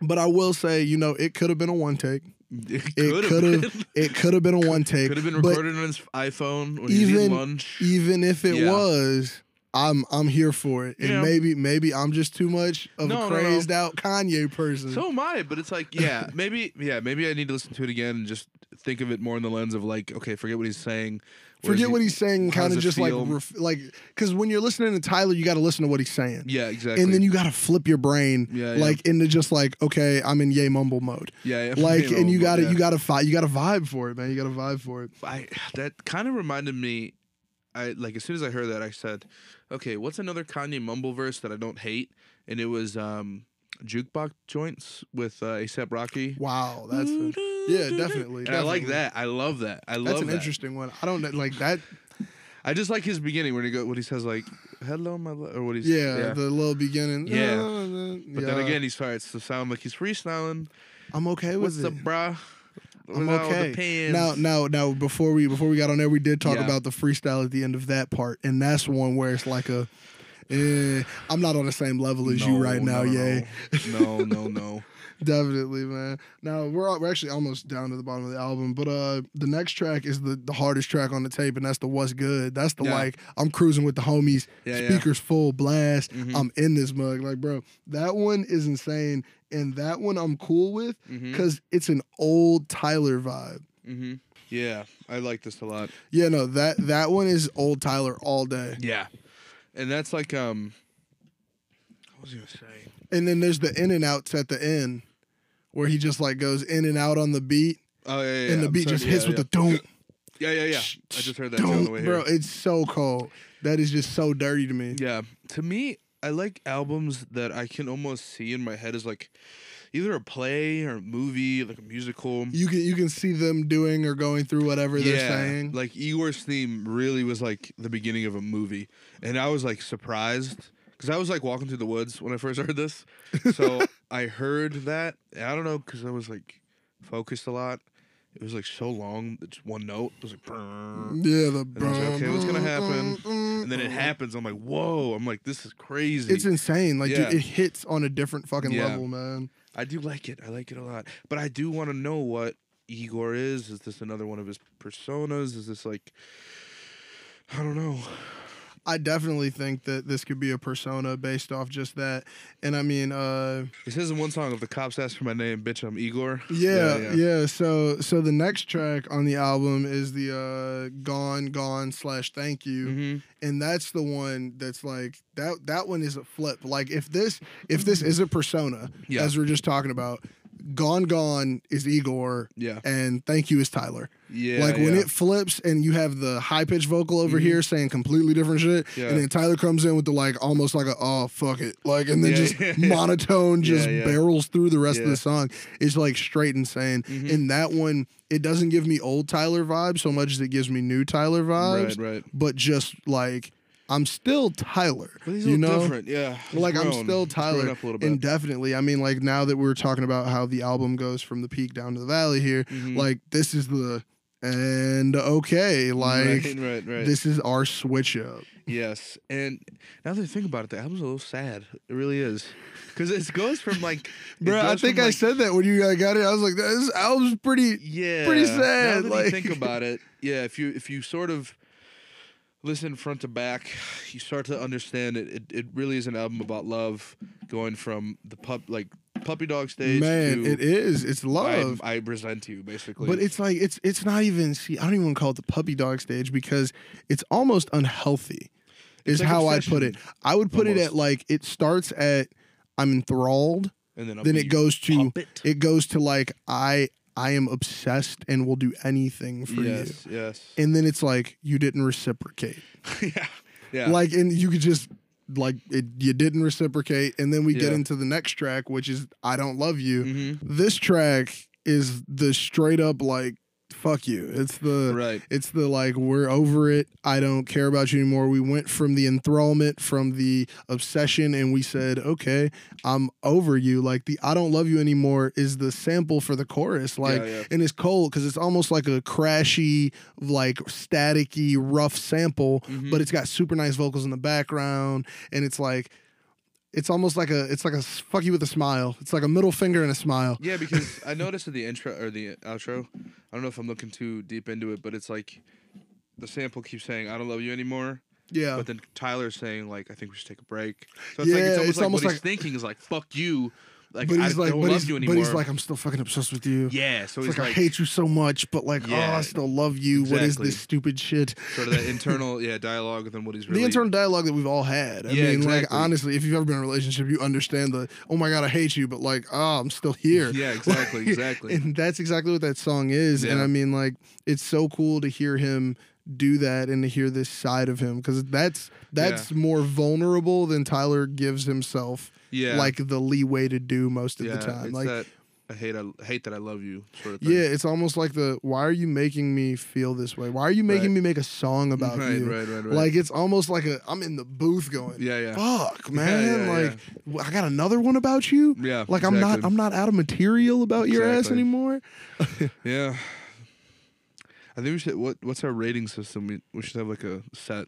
but i will say you know it could have been a one take <laughs> it could have it could have been a one <laughs> take could have been recorded on his iPhone when even lunch. even if it Yeah. was i'm i'm here for it and maybe maybe i'm just too much of No, a no, no. crazed out kanye person So am I, but it's like, yeah, <laughs> maybe, yeah, maybe I need to listen to it again and just think of it more in the lens of like, okay, forget what he's saying. Where's forget he- what he's saying kind of just like ref, like because when you're listening to tyler you got to listen to what he's saying Yeah, exactly. and then you got to flip your brain Yeah, yeah. like into just like okay i'm in yay mumble mode yeah, yeah, <laughs> like and you got to yeah. you got to fight you got to vibe for it man you got to vibe for it I that kind of reminded me. I like as soon as I heard that, I said, "Okay, what's another Kanye mumble verse that I don't hate?" And it was um, jukebox joints with uh, ASAP Rocky. wow that's a, yeah definitely And I like that. I love that. I love that's an that. interesting one i don't like that <laughs> I just like his beginning when he go when he says like "Hello, my love," or what he's yeah, the little beginning Yeah. Uh, But yeah. then again, he starts to sound like he's freestyling. I'm okay with What's it. up, bruh? I'm okay. Now, now, now, before we before we got on there, we did talk Yeah. about the freestyle at the end of that part, and that's one where it's like a, eh, I'm not on the same level as you right now, no, yay. No, no, no. <laughs> Definitely, man. Now we're we're actually almost down to the bottom of the album, but uh, the next track is the the hardest track on the tape, and that's the "What's Good." That's the Yeah. like I'm cruising with the homies, Yeah, speakers full blast. Mhm. I'm in this mug, like bro. That one is insane, and that one I'm cool with because it's an old Tyler vibe. Mm-hmm. Yeah, I like this a lot. Yeah, no that that one is old Tyler all day. Yeah, and that's like um. What was I gonna say? And then there's the in and outs at the end, where he just like goes in and out on the beat, Oh yeah, yeah. yeah. and the beat sorry, just yeah, hits with the don't. Yeah, yeah, yeah. I just heard that too on the Don't, bro. here. It's so cold. That is just so dirty to me. Yeah, to me, I like albums that I can almost see in my head as like either a play or a movie, like a musical. You can you can see them doing or going through whatever they're saying. like Igor's theme really was like the beginning of a movie, and I was like surprised because I was like walking through the woods when I first heard this. So <laughs> I heard that. I don't know because I was like focused a lot. It was like so long, it's one note. It was like, yeah, the And I was like, okay, what's gonna <laughs> happen? and then it happens. I'm like, whoa! I'm like, this is crazy. It's insane. Like Yeah. dude, it hits on a different fucking Yeah. level, man. I do like it. I like it a lot. But I do want to know what Igor is. Is this another one of his personas? Is this like I don't know. I definitely think that this could be a persona based off just that. And I mean, uh It says in one song, if the cops ask for my name, bitch, I'm Igor. yeah, yeah, So so the next track on the album is the uh Gone Gone slash Thank You. hmm and that's the one that's like that that one is a flip like if this if this is a persona Yeah. as we're just talking about gone gone is igor Yeah. and thank you is tyler Yeah. like when yeah. Mm-hmm. it flips and you have the high pitched vocal over here saying completely different shit Yeah. and then tyler comes in with the like almost like a oh fuck it like and then Yeah, just <laughs> monotone just barrels through the rest of the song it's like straight insane Mhm. and that one it doesn't give me old tyler vibes so much as it gives me new tyler vibes Right, right. but just like I'm still Tyler. But he's you know, different. Yeah. Like I'm still Tyler, up a little bit. and definitely. I mean, like now that we're talking about how the album goes from the peak down to the valley here, Mhm. like this is the and okay, <laughs> like right, right, right. this is our switch up. Yes, and now that I think about it, the album's a little sad. It really is, because it goes from like, <laughs> Bro, I think I like, said that when you got it. I was like, this album's pretty. yeah, pretty sad, Now that like- you think about it, yeah, if you if you sort of listen front to back, you start to understand it. It, it really is an album about love, going from the pup like puppy dog stage. Man, to it is. It's love. I, I present you basically, But it's like it's it's not even see I don't even want to call it the puppy dog stage because it's almost unhealthy. Is like how I'd put it. I would put it at like it starts at I'm enthralled, and then then it goes to puppet. it goes to like I I am obsessed and will do anything for you. yes, yes. And then it's like you didn't reciprocate. <laughs> yeah, yeah, Like and you could just like it, you didn't reciprocate and then we get into the next track which is I don't love you. hmm This track is the straight up like fuck you. It's the right. it's the like we're over it. I don't care about you anymore. We went from the enthrallment, from the obsession, and we said, okay, I'm over you. Like the I don't love you anymore is the sample for the chorus. Like, Yeah, yeah. and it's cold because it's almost like a crashy, like staticky, rough sample, Mhm. but it's got super nice vocals in the background, and it's like. It's almost like a it's like a fuck you with a smile. It's like a middle finger and a smile. Yeah, because <laughs> I noticed in the intro or the outro, I don't know if I'm looking too deep into it, but it's like the sample keeps saying "I don't love you anymore," Yeah. but then Tyler's saying like "I think we should take a break." So it's like Yeah, it's almost it's like almost what like- he's thinking is like "fuck you," like but I he's like, don't but love he's, you but he's like, I'm still fucking obsessed with you. yeah, so It's he's like, like, I hate you so much, but like, oh, I still love you. What is this stupid shit? sort of that internal yeah dialogue him what he's really The internal dialogue that we've all had. I Yeah, mean, like honestly, if you've ever been in a relationship, you understand the oh my god, I hate you, but like, oh, I'm still here. Yeah, exactly, <laughs> exactly. and that's exactly what that song is. And I mean, like, it's so cool to hear him do that and to hear this side of him because that's that's more vulnerable than Tyler gives himself yeah like the leeway to do most of yeah the time. it's Like that I hate I hate that I love you sort of thing. Yeah, it's almost like the why are you making me feel this way? Why are you making Right. me make a song about right, you? right, right, right. Like it's almost like a I'm in the booth going, yeah, yeah, fuck, man. yeah, like I got another one about you. yeah. Like I'm not. I'm not out of material about your ass anymore. <laughs> Yeah. I think we should. What What's our rating system? We we should have like a set.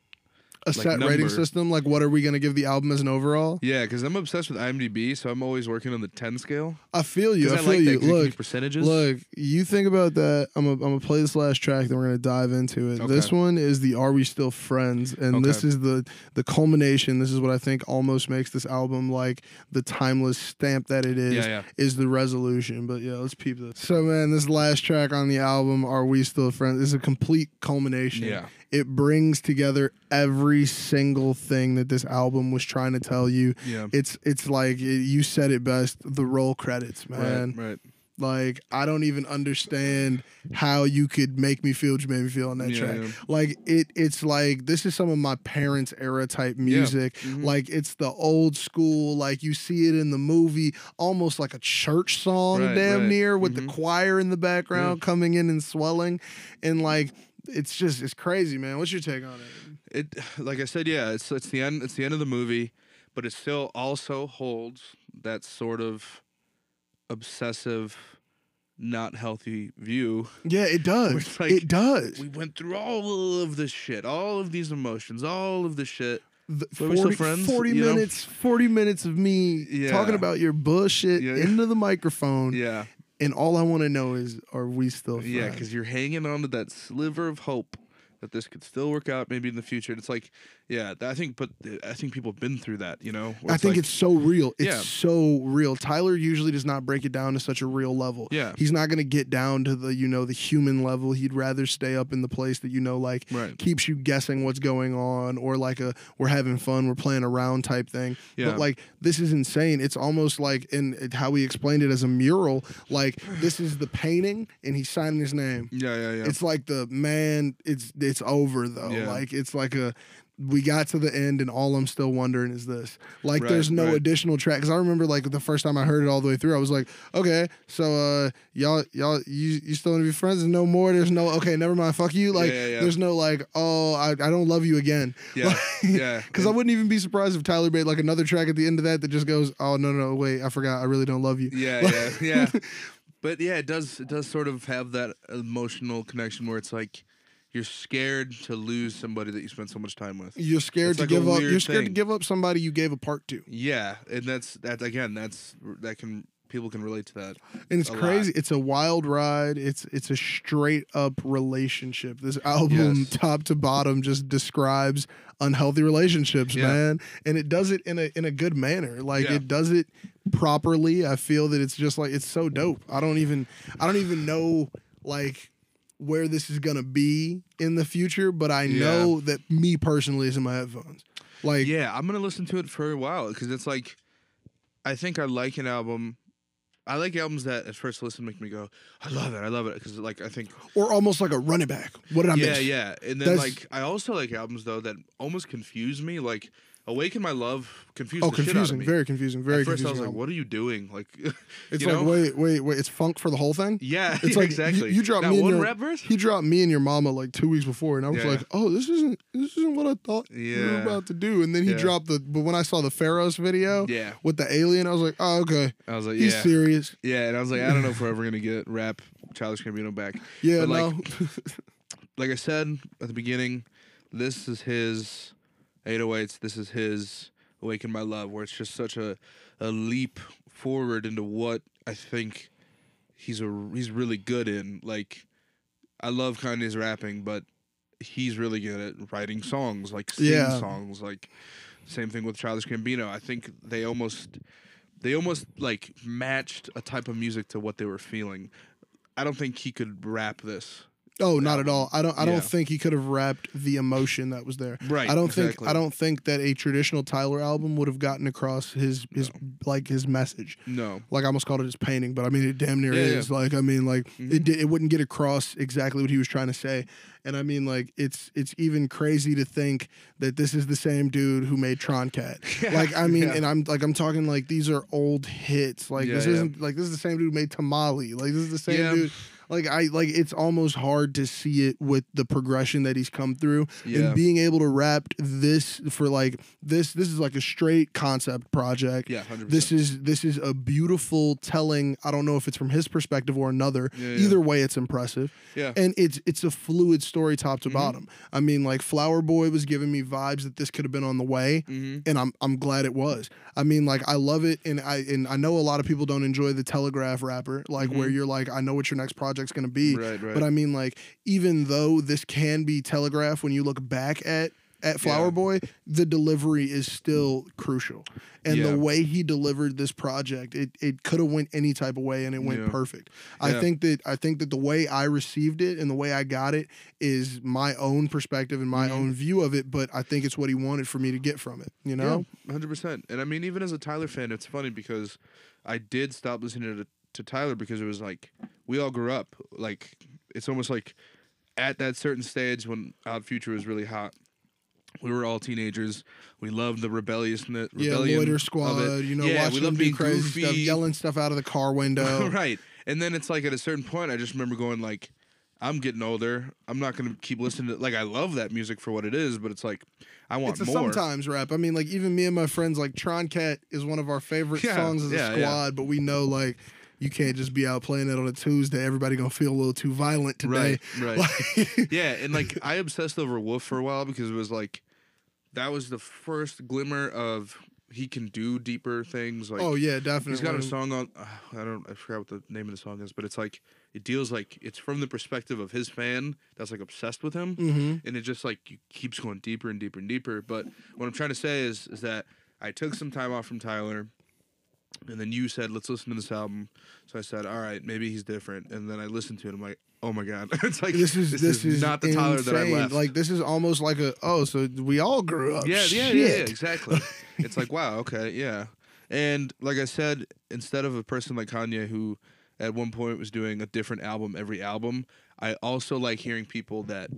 A Like set rating system. Like what are we gonna give the album as an overall? Yeah, because I'm obsessed with IMDb, so I'm always working on the 10 scale. I feel you. I Because feel like you. Look, you percentages. Look, you think about that. I'm gonna I'm gonna play this last track, then we're gonna dive into it. Okay. This one is the "Are We Still Friends," and this is the the culmination. This is what I think almost makes this album like the timeless stamp that it is. Yeah, yeah. Is the resolution? But yeah, let's peep this. So man, this last track on the album, "Are We Still Friends," is a complete culmination. Yeah. It brings together every single thing that this album was trying to tell you. Yeah. It's it's like you said it best. The roll credits, man. Right. Right. Like I don't even understand how you could make me feel what you made me feel on that Yeah, track. yeah. Like it it's like this is some of my parents' era type music. Mhm. Like it's the old school, like you see it in the movie, almost like a church song Right, damn right. near with the Mhm. choir in the background coming in and swelling. And like it's just it's crazy, man. What's your take on it? It like I said, yeah. It's it's the end. It's the end of the movie, but it still also holds that sort of obsessive, not healthy view. Yeah, it does. Like- it does. We went through all of this shit, all of these emotions, all of the shit. the So we still 40, friends, 40 you know? minutes 40 minutes of me Yeah. talking about your bullshit Yeah. into the microphone Yeah, and all i want to know is are we still friends? yeah, because you're hanging on to that sliver of hope that this could still work out, maybe in the future. And it's like, yeah, I think, but uh, I think people have been through that. You know, I think like- it's so real. It's Yeah. so real. Tyler usually does not break it down to such a real level. Yeah. He's not going to get down to the, you know, the human level. He'd rather stay up in the place that, you know, like Right. keeps you guessing what's going on or like a we're having fun, we're playing around type thing. Yeah. But like this is insane. It's almost like in how he explained it as a mural. Like this is the painting and he's signing his name. yeah, yeah, yeah. It's like the man. It's it's over though. Yeah. Like it's like a. We got to the end, and all I'm still wondering is this: like, Right, there's no right. additional track. Because I remember, like, the first time I heard it all the way through, I was like, okay, so uh, y'all, y'all, you, you still want to be friends? There's no more. There's no. Okay, never mind. Fuck you. Like, yeah, yeah. there's no like, oh, I, I don't love you again. <laughs> Yeah, yeah. Because I wouldn't even be surprised if Tyler made like another track at the end of that that just goes, oh no, no, wait, I forgot. I really don't love you. Yeah, <laughs> yeah, yeah. But yeah, it does. It does sort of have that emotional connection where it's like you're scared to lose somebody that you spent so much time with. You're scared It's to like give up. You're scared to give up somebody you gave a part to. Yeah, and that's that again. That's that can people can relate to that. and it's a lot. crazy. It's a wild ride. It's it's a straight up relationship. This album, Yes. top to bottom, just describes unhealthy relationships, Yeah. man. And it does it in a in a good manner. Like Yeah. it does it properly. I feel that it's just like it's so dope. I don't even I don't even know like where this is gonna be in the future, but I Yeah. know that me personally is in my headphones. Like Yeah, I'm gonna listen to it for a while because it's like, I think I like an album. I like albums that at first listen make me go, I love it, I love it, because like I think, or almost like a running back. What did I yeah, miss? yeah, yeah, and then That's- like I also like albums though that almost confuse me. Like Awaken My Love confused Oh, the shit out of confusing. Very confusing. Very confusing. at first confusing. I was like, album. what are you doing? Like, <laughs> It's like know? wait, wait, wait. It's funk for the whole thing. yeah, It's <laughs> like exactly. You, you dropped that me and one your, rap verse. He dropped me and your mama like two weeks before, and I was Yeah. like, "Oh, this isn't this isn't what I thought you were about to do." And then he Yeah. dropped the. But when I saw the Pharaohs video Yeah, with the alien, I was like, "Oh, okay, I was like, he's yeah, serious." yeah, and I was like, I don't know if we're <laughs> ever gonna get rap Childish Gambino back. Yeah, But, no. like, like I said at the beginning, this is his 808s. This is his Awaken My Love, where it's just such a, a leap forward into what I think he's a he's really good in. Like, I love Kanye's rapping, but he's really good at writing songs, like sing Yeah. songs. Like, same thing with Childish Gambino. I think they almost they almost like matched a type of music to what they were feeling. I don't think he could rap this Oh, not at all. I don't. I Yeah. don't think he could have rapped the emotion that was there. Right, I don't exactly. think. I don't think that a traditional Tyler album would have gotten across his his like his message. No. Like I almost called it his painting, but I mean it damn near Yeah, Mm-hmm. is. Like I mean, like it di- it wouldn't get across exactly what he was trying to say. And I mean, like it's it's even crazy to think that this is the same dude who made Tron Cat. <laughs> like I mean, yeah. and I'm like I'm talking like these are old hits. Like Yeah, this yeah. isn't like this is the same dude who made Tamale. Like this is the same Yeah. dude. Like I like it's almost hard to see it with the progression that he's come through Yeah. and being able to wrap this for like this this is like a straight concept project. Yeah, 100%. This is this is a beautiful telling. I don't know if it's from his perspective or another. Yeah, yeah. Either way, it's impressive. Yeah. and it's it's a fluid story top Mm-hmm. to bottom. I mean, like Flower Boy was giving me vibes that this could have been on the way, Mm-hmm. and I'm I'm glad it was. I mean, like I love it, and I and I know a lot of people don't enjoy the Telegraph rapper, like where you're like, I know what your next project's gonna be, Mm-hmm. Right, right. but I mean, like even though this can be telegraphed when you look back at at Flower Yeah. Boy, the delivery is still crucial. And Yeah. the way he delivered this project, it, it could have went any type of way and it went Yeah. perfect. I think that I think that the way I received it and the way I got it is my own perspective and Mm-hmm. my own view of it, but I think it's what he wanted for me to get from it, you know? hundred percent. And I mean, even as a Tyler fan, it's funny because I did stop listening to, to Tyler because it was like we all grew up. Like it's almost like at that certain stage when Odd Future was really hot. We were all teenagers. We loved the rebelliousness. Yeah, Loiter Squad, you know, yeah, watching them do crazy goofy. stuff, yelling stuff out of the car window. <laughs> right. And then it's like at a certain point, I just remember going like, I'm getting older. I'm not gonna keep listening to like I love that music for what it is, but it's like I want It's a more. sometimes rap. I mean, like even me and my friends, like Tron Cat is one of our favorite Yeah, songs as a squad, yeah. but we know like you can't just be out playing it on a Tuesday. Everybody gonna feel a little too violent today. Right, <laughs> right. Like- yeah, and like <laughs> I obsessed over Wolf for a while because it was like that was the first glimmer of he can do deeper things. Like oh yeah, definitely. he's got a song on uh, I don't I forgot what the name of the song is, but it's like it deals like it's from the perspective of his fan that's like obsessed with him, hmm and it just like keeps going deeper and deeper and deeper. But what I'm trying to say is is that I took some time off from Tyler. And then you said, "Let's listen to this album." So I said, "All right, maybe he's different." And then I listened to it. I'm like, "Oh my god!" <laughs> it's like This is this, is not the Tyler that I left. Like this is almost like a oh, so we all grew up. yeah, yeah, yeah, yeah, exactly. <laughs> it's like, wow, okay, yeah. And like I said, instead of a person like Kanye who at one point was doing a different album every album, I also like hearing people that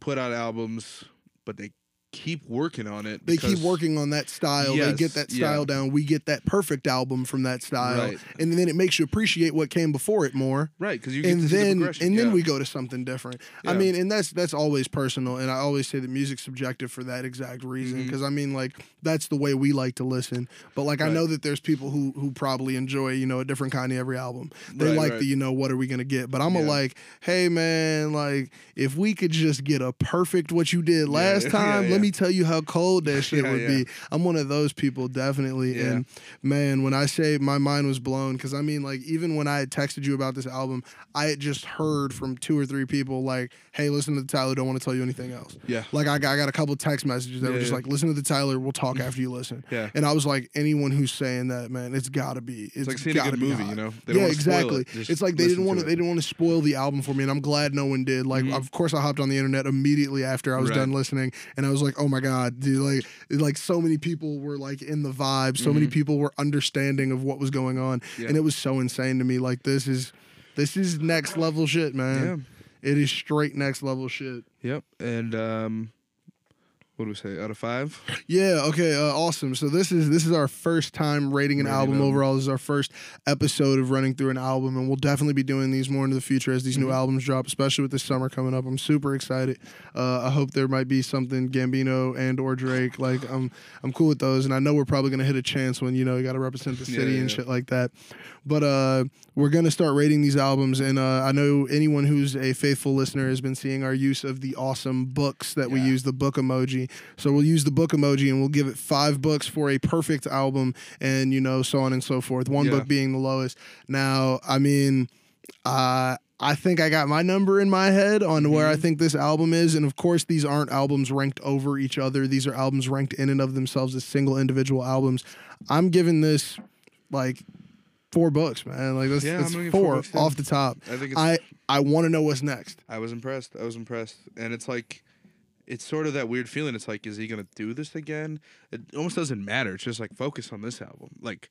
put out albums, but they keep working on it. They keep working on that style. they get Yes, that yeah. style down. We get that perfect album from that style, Right. and then it makes you appreciate what came before it more. right because you get and to see the then progression, and then we go to something different. I mean, and that's that's always personal, and I always say that music's subjective for that exact reason. Mm-hmm. Because I mean, like that's the way we like to listen. But like I know that there's people who who probably enjoy you know a different kind of every album. They Right, like right. the you know what are we gonna get? But I'm a Yeah. like, hey man, like if we could just get a perfect what you did last <laughs> yeah, time, yeah. Let me tell you how cold that <laughs> shit would be. I'm one of those people definitely. And man, when I say my mind was blown, because I mean, like, even when I had texted you about this album, I had just heard from two or three people, like, hey, listen to the Tyler, don't want to tell you anything else. Yeah. Like, I got, I got a couple text messages that were just like, listen to the Tyler, we'll talk after you listen. Yeah. And I was like, anyone who's saying that, man, it's got to be. It's like seeing a gotta good movie, hot. you know? They yeah, exactly. it, It's like they didn't want to. They didn't want to spoil the album for me, and I'm glad no one did. Like, Mhm. of course, I hopped on the internet immediately after I was Right. done listening, and I was like, oh my god, dude! Like, like so many people were like in the vibe. So many Mhm. people were understanding of what was going on, Yeah. and it was so insane to me. Like, this is, this is next level shit, man. It is straight next level shit. Yep. And um, what do we say? Out of five? Yeah. Okay. Uh, awesome. So this is this is our first time rating an Rating album overall. This is our first episode of running through an album, and we'll definitely be doing these more into the future as these new Mhm. albums drop, especially with this summer coming up. I'm super excited. Uh, I hope there might be something Gambino and or Drake. Like I'm I'm cool with those, and I know we're probably gonna hit a chance when you know you got to represent the city yeah, and yeah. shit like that. But uh, we're gonna start rating these albums, and uh, I know anyone who's a faithful listener has been seeing our use of the awesome books that we use, the book emoji. So we'll use the book emoji, and we'll give it five books for a perfect album, and you know so on and so forth. One Yeah. book being the lowest. Now, I mean, uh, I think I got my number in my head on where I Mhm. think this album is, and of course, these aren't albums ranked over each other. These are albums ranked in and of themselves as single individual albums. I'm giving this like four books, man. Like that's, Yeah, that's I'm gonna give four four books, too. off the top. I think it's, I I want to know what's next. I was impressed. I was impressed, and it's like, it's sort of that weird feeling. It's like, is he gonna do this again? It almost doesn't matter. It's just like focus on this album. Like,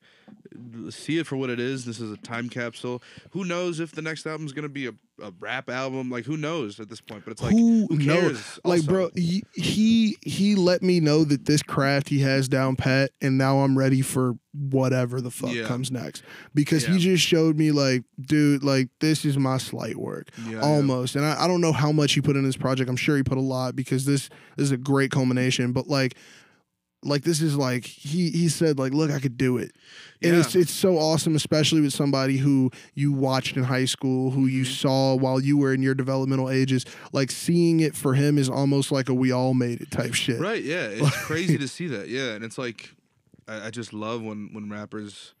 see it for what it is. This is a time capsule. Who knows if the next album's gonna be a, a rap album? Like, who knows at this point? But it's like, who, who knows? cares? Like, bro, he, he he let me know that this craft he has down pat, and now I'm ready for whatever the fuck Yeah. comes next. Because he just showed me, like, dude, like this is my slight work, Yeah, yeah. almost. And I, I don't know how much he put in this project. I'm sure he put a lot because this, this is a great culmination. But like. Like this is like he he said like look I could do it, and Yeah. it's it's so awesome especially with somebody who you watched in high school who you Mhm. saw while you were in your developmental ages like seeing it for him is almost like a we all made it type shit. Right? Yeah, <laughs> it's crazy to see that. Yeah, and it's like, I, I just love when when rappers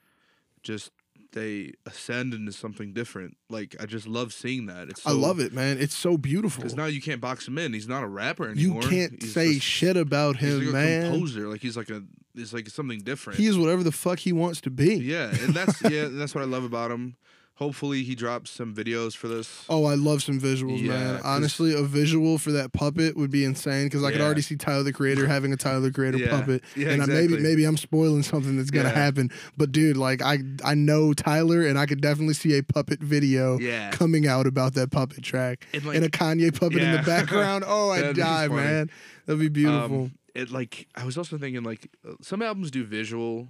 just they ascend into something different. Like I just love seeing that. It's I love it, man. It's so beautiful. because now you can't box him in. He's not a rapper anymore. You can't He's say just- shit about him, like a man. composer. Like he's like a he's like something different. He is whatever the fuck he wants to be. yeah, and that's yeah, that's what I love about him. Hopefully he drops some videos for this. Oh, I love some visuals, Yeah, man. Honestly, a visual for that puppet would be insane because I could already see Tyler the Creator <laughs> having a Tyler the Creator Yeah. puppet. Yeah, and I, maybe maybe I'm spoiling something that's gonna Yeah. happen. But dude, like I I know Tyler and I could definitely see a puppet video Yeah. coming out about that puppet track. And, like- and a Kanye puppet in the <laughs> background. Oh, I'd die, man. That'd be beautiful. Um, it like I was also thinking like uh, some albums do visual,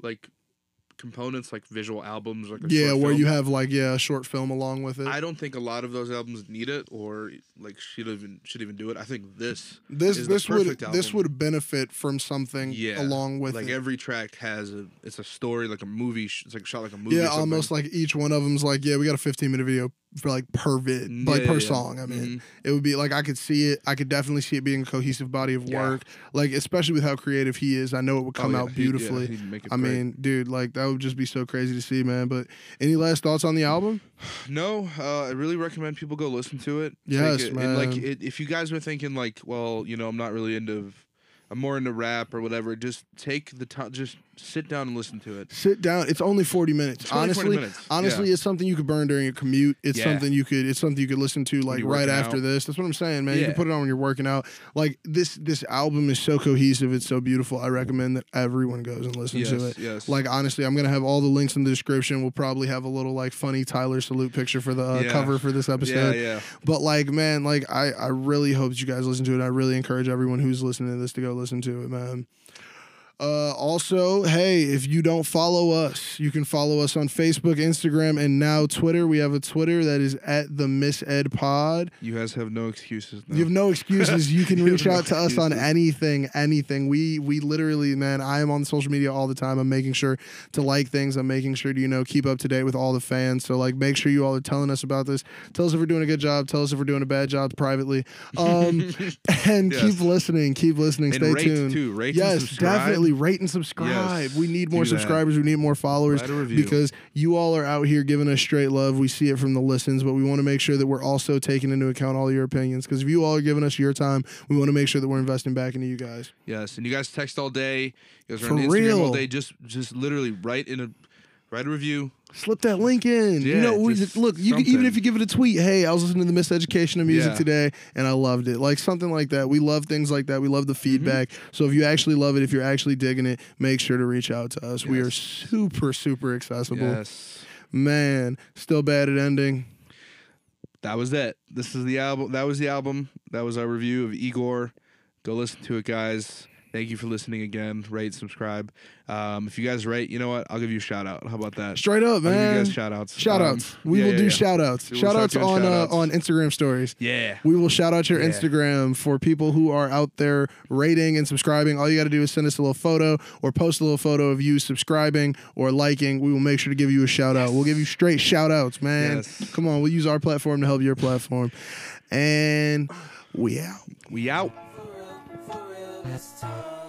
like components like visual albums like a yeah, where film. you have like yeah, a short film along with it. I don't think a lot of those albums need it or like should even should even do it. I think this this this would perfect this would benefit from something yeah along with like it. every track has a it's a story like a movie. It's like shot like a movie. yeah, almost like each one of them's like, yeah, we got a 15 minute video for like per vid, Mm, like yeah, per yeah, yeah. song. I mean, Mhm. it would be like I could see it. I could definitely see it being a cohesive body of Yeah. work. Like especially with how creative he is, I know it would Oh, come yeah, out he- yeah, beautifully. it I great. mean, dude, like that would just be so crazy to see, man. But any last thoughts on the album? No, uh, I really recommend people go listen to it. Yes, it- And like, it, if you guys were thinking like, well, you know, I'm not really into, I'm more into rap or whatever. Just take the time, just sit down and listen to it. Sit down. It's only 40 minutes. It's only 40 honestly, minutes, honestly, yeah. it's something you could burn during a commute. It's Yeah. something you could. It's something you could listen to like you're right working after out. this. That's what I'm saying, man. You Yeah. can put it on when you're working out. Like this. This album is so cohesive. It's so beautiful. I recommend that everyone goes and listens to Yes, it. yes. Like honestly, I'm gonna have all the links in the description. We'll probably have a little like funny Tyler salute picture for the uh, Yeah. cover for this yeah, episode. yeah. But like, man, like I, I really hope that you guys listen to it. I really encourage everyone who's listening to this to go listen to it, man. Uh, also, hey, if you don't follow us, you can follow us on Facebook, Instagram, and now Twitter. We have a Twitter that is at the Miss Ed Pod. You guys have no excuses. Now. You have no excuses. You can <laughs> You reach no out to us on anything, anything. We we literally, man, I am on social media all the time. I'm making sure to like things. I'm making sure to, you know, keep up to date with all the fans. So like make sure you all are telling us about this. Tell us if we're doing a good job. Tell us if we're doing a bad job privately. Um <laughs> <laughs> and Yes. keep listening. Keep listening. and Stay tuned. too. Rate and Yes, subscribe. Definitely rate and subscribe. Yes, we need more subscribers. We need more followers Write a review. because you all are out here giving us straight love. We see it from the listens, but we want to make sure that we're also taking into account all your opinions. Because if you all are giving us your time, we want to make sure that we're investing back into you guys. Yes, and you guys text all day. You guys are For on Instagram real. all day. Just, just literally write in a, write a review. Slip that link in. you know, we, just look, you, can- even if you give it a tweet, hey, I was listening to the Miseducation of Music Yeah. today and I loved it. Like something like that. We love things like that. We love Mm-hmm. the feedback. So if you actually love it, if you're actually digging it, make sure to reach out to us. We are super, super accessible. Yes, Man, still bad at ending. that was it. This is the album. That was the album. That was our review of Igor. Go listen to it, guys. Thank you for listening again. Rate, subscribe. Um, if you guys rate, you know what? I'll give you a shout out. How about that? Straight up, I'll give man. you guys shout outs. Shout outs. we yeah, will yeah, do yeah. shout outs. Shout outs on uh, on Instagram stories. Yeah. We will shout out your. Instagram for people who are out there rating and subscribing. All you got to do is send us a little photo or post a little photo of you subscribing or liking. We will make sure to give you a shout out. We'll give you straight shout outs, man. Yes. Come on, we'll use our platform to help your platform. And we out. We out. This time.